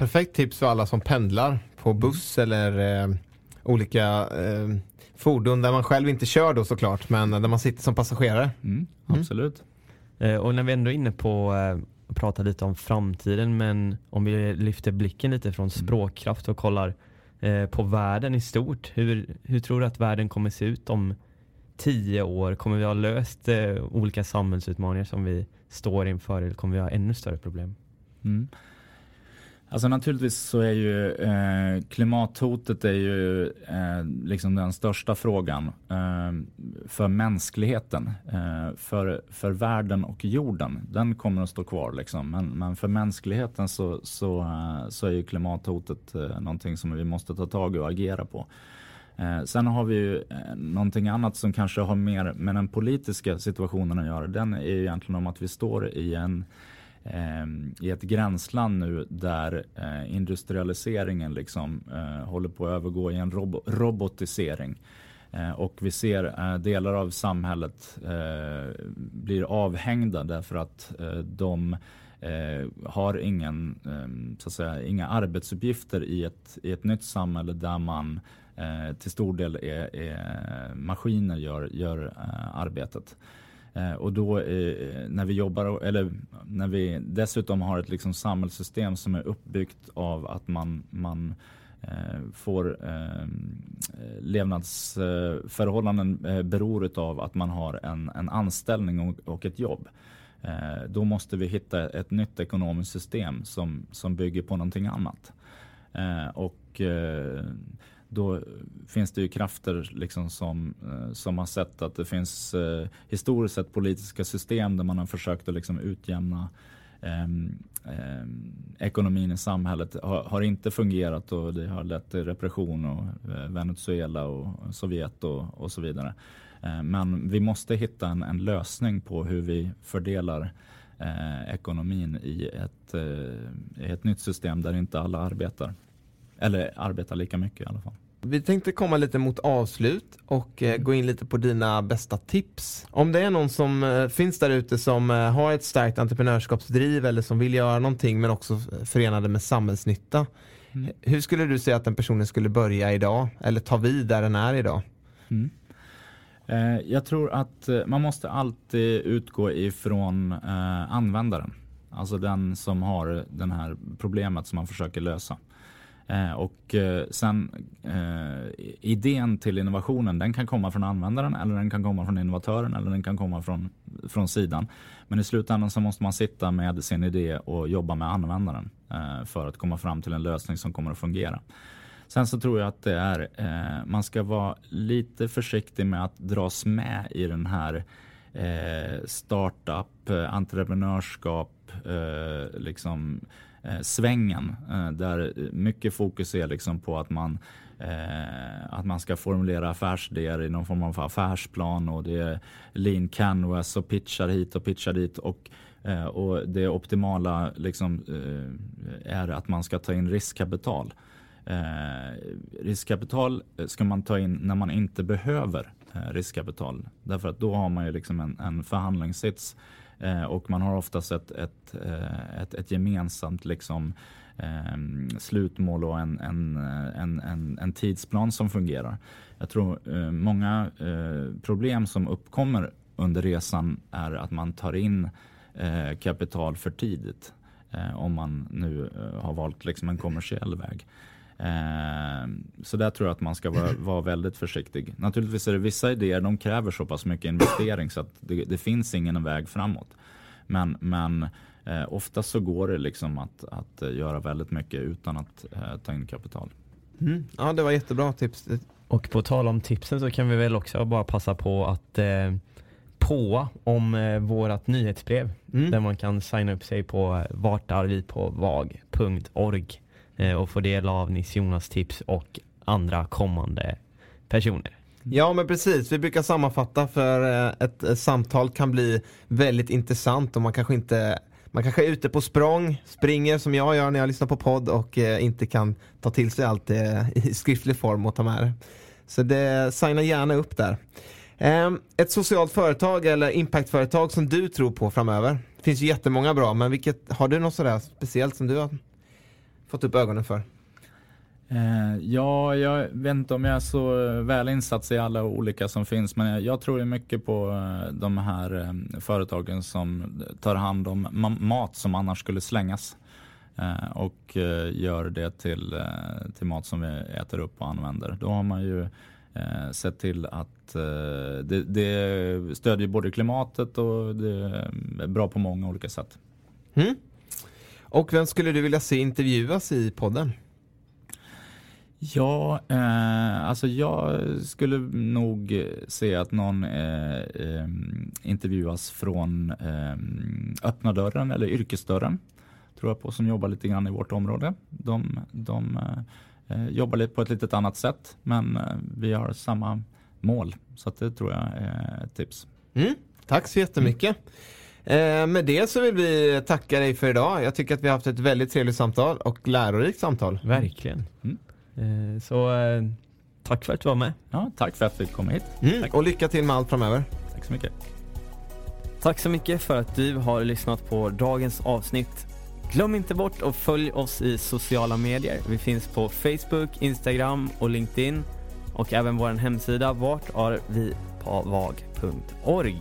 Perfekt tips för alla som pendlar på buss mm. eller eh, olika eh, fordon där man själv inte kör då såklart, men där man sitter som passagerare. Mm, mm. absolut. Eh, och när vi ändå är inne på eh, att prata lite om framtiden, men om vi lyfter blicken lite från mm. språkkraft och kollar eh, på världen i stort. Hur, hur tror du att världen kommer se ut om tio år? Kommer vi ha löst olika samhällsutmaningar som vi står inför eller kommer vi ha ännu större problem? Mm. Alltså naturligtvis så är ju eh, klimathotet är ju eh, liksom den största frågan eh, för mänskligheten. Eh, för, för världen och jorden, den kommer att stå kvar liksom. Men, men för mänskligheten så, så, eh, så är ju klimathotet eh, någonting som vi måste ta tag i och agera på. Eh, sen har vi ju eh, någonting annat som kanske har mer med den politiska situationen att göra. Den är ju egentligen om att vi står i en Ehm, i ett gränsland nu där eh, industrialiseringen liksom eh, håller på att övergå i en rob robotisering. Eh, och vi ser eh, delar av samhället eh, blir avhängda därför att eh, de har ingen, ehm, så att säga, inga arbetsuppgifter i ett, i ett nytt samhälle där man till stor del är, är maskiner gör, gör arbetet. Eh, och då eh, när vi jobbar, eller när vi dessutom har ett liksom samhällssystem som är uppbyggt av att man, man eh, får eh, levnadsförhållanden eh, beror av att man har en, en anställning och, och ett jobb. Eh, då måste vi hitta ett nytt ekonomiskt system som, som bygger på någonting annat. Eh, och då finns det ju krafter liksom som, eh, som har sett att det finns eh, historiskt sett politiska system där man har försökt att liksom utjämna eh, eh, ekonomin i samhället har, har, inte fungerat och det har lett till repression och eh, Venezuela och Sovjet och, och så vidare. Eh, men vi måste hitta en, en, lösning på hur vi fördelar eh, ekonomin i ett, eh, i ett nytt system där inte alla arbetar. Eller arbetar lika mycket i alla fall. Vi tänkte komma lite mot avslut och eh, gå in lite på dina bästa tips. Om det är någon som eh, finns där ute som eh, har ett starkt entreprenörskapsdriv eller som vill göra någonting men också förenade med samhällsnytta. Mm. Hur skulle du säga att den personen skulle börja idag eller ta vid där den är idag? Mm. Eh, jag tror att eh, man måste alltid utgå ifrån eh, användaren. Alltså den som har det här problemet som man försöker lösa. Eh, och eh, sen eh, idén till innovationen den kan komma från användaren eller den kan komma från innovatören eller den kan komma från, från sidan. Men i slutändan så måste man sitta med sin idé och jobba med användaren för att komma fram till en lösning som kommer att fungera. Sen så tror jag att det är, man ska vara lite försiktig med att dras med i den här startup, entreprenörskap, liksom Eh, svängen eh, där mycket fokus är liksom på att man Eh, att man ska formulera affärsidéer i någon form av affärsplan och det är lean canvas och pitchar hit och pitchar dit. Och, eh, och det optimala liksom, eh, är att man ska ta in riskkapital. Eh, riskkapital ska man ta in när man inte behöver eh, riskkapital. Därför att då har man ju liksom en, en förhandlingssits eh, och man har oftast ett, ett, eh, ett, ett gemensamt liksom, eh, slutmål och en, en, en, en, en tidsplan som fungerar. Jag tror eh, många eh, problem som uppkommer under resan är att man tar in eh, kapital för tidigt. om man nu har valt liksom en kommersiell väg. Eh, så där tror jag att man ska vara, *laughs* vara, väldigt försiktig. Naturligtvis är det vissa idéer, de kräver så pass mycket investering så att det, det finns ingen väg framåt. Men, men eh, oftast så går det liksom att, att göra väldigt mycket utan att eh, ta in kapital. Mm. Ja, det var jättebra tips. Och på tal om tipsen så kan vi väl också bara passa på att eh, på om eh, vårat nyhetsbrev mm. där man kan signa upp sig på vartarvipåvag.org Eh, Eh, och få del av Nils Jonas tips och andra kommande personer. Ja men precis, vi brukar sammanfatta för eh, ett, samtal kan bli väldigt intressant och man kanske inte man kanske är ute på språng, springer som jag gör när jag lyssnar på podd och eh, inte kan ta till sig allt eh, *laughs* i skriftlig form och ta med det. Så det, signa gärna upp där. Eh, ett socialt företag eller impactföretag som du tror på framöver? Det finns ju jättemånga bra, men vilket, har du något sådär speciellt som du har fått upp ögonen för? Eh, ja, jag vet inte om jag är så väl insatt i alla olika som finns, men jag tror mycket på eh, de här eh, företagen som tar hand om mat som annars skulle slängas och gör det till, till mat som vi äter upp och använder. Då har man ju sett till att det, det stödjer både klimatet och det är bra på många olika sätt. Mm. Och vem skulle du vilja se intervjuas i podden? Ja, eh, alltså jag skulle nog se att någon eh, eh, intervjuas från eh, öppna dörren eller yrkesdörren. Tror jag på som jobbar lite grann i vårt område. De, de eh, jobbar lite på ett litet annat sätt men eh, vi har samma mål. Så det tror jag är ett tips. Mm, tack så jättemycket. Mm. Eh, med det så vill vi tacka dig för idag. Jag tycker att vi har haft ett väldigt trevligt samtal och lärorikt samtal. Verkligen. Mm. Eh, så eh, tack för att du var med. Ja, tack för att vi kom hit. Mm, och lycka till med allt framöver. Tack så mycket. Tack så mycket för att du har lyssnat på dagens avsnitt. Glöm inte bort att följa oss i sociala medier. Vi finns på Facebook, Instagram och LinkedIn och även vår hemsida vartarvipavag.org.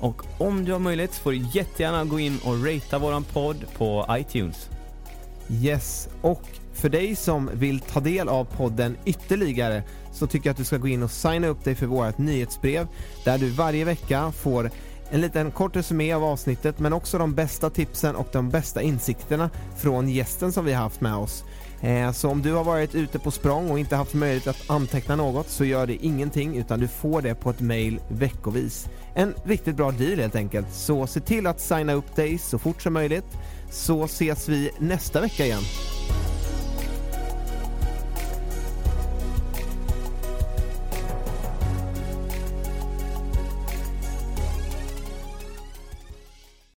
Och om du har möjlighet får du jättegärna gå in och ratea våran podd på iTunes. Yes, och för dig som vill ta del av podden ytterligare så tycker jag att du ska gå in och signa upp dig för vårt nyhetsbrev där du varje vecka får en liten kort resumé av avsnittet men också de bästa tipsen och de bästa insikterna från gästen som vi har haft med oss. Eh, så om du har varit ute på språng och inte haft möjlighet att anteckna något så gör det ingenting utan du får det på ett mail veckovis. En riktigt bra deal helt enkelt. Så se till att signa upp dig så fort som möjligt så ses vi nästa vecka igen.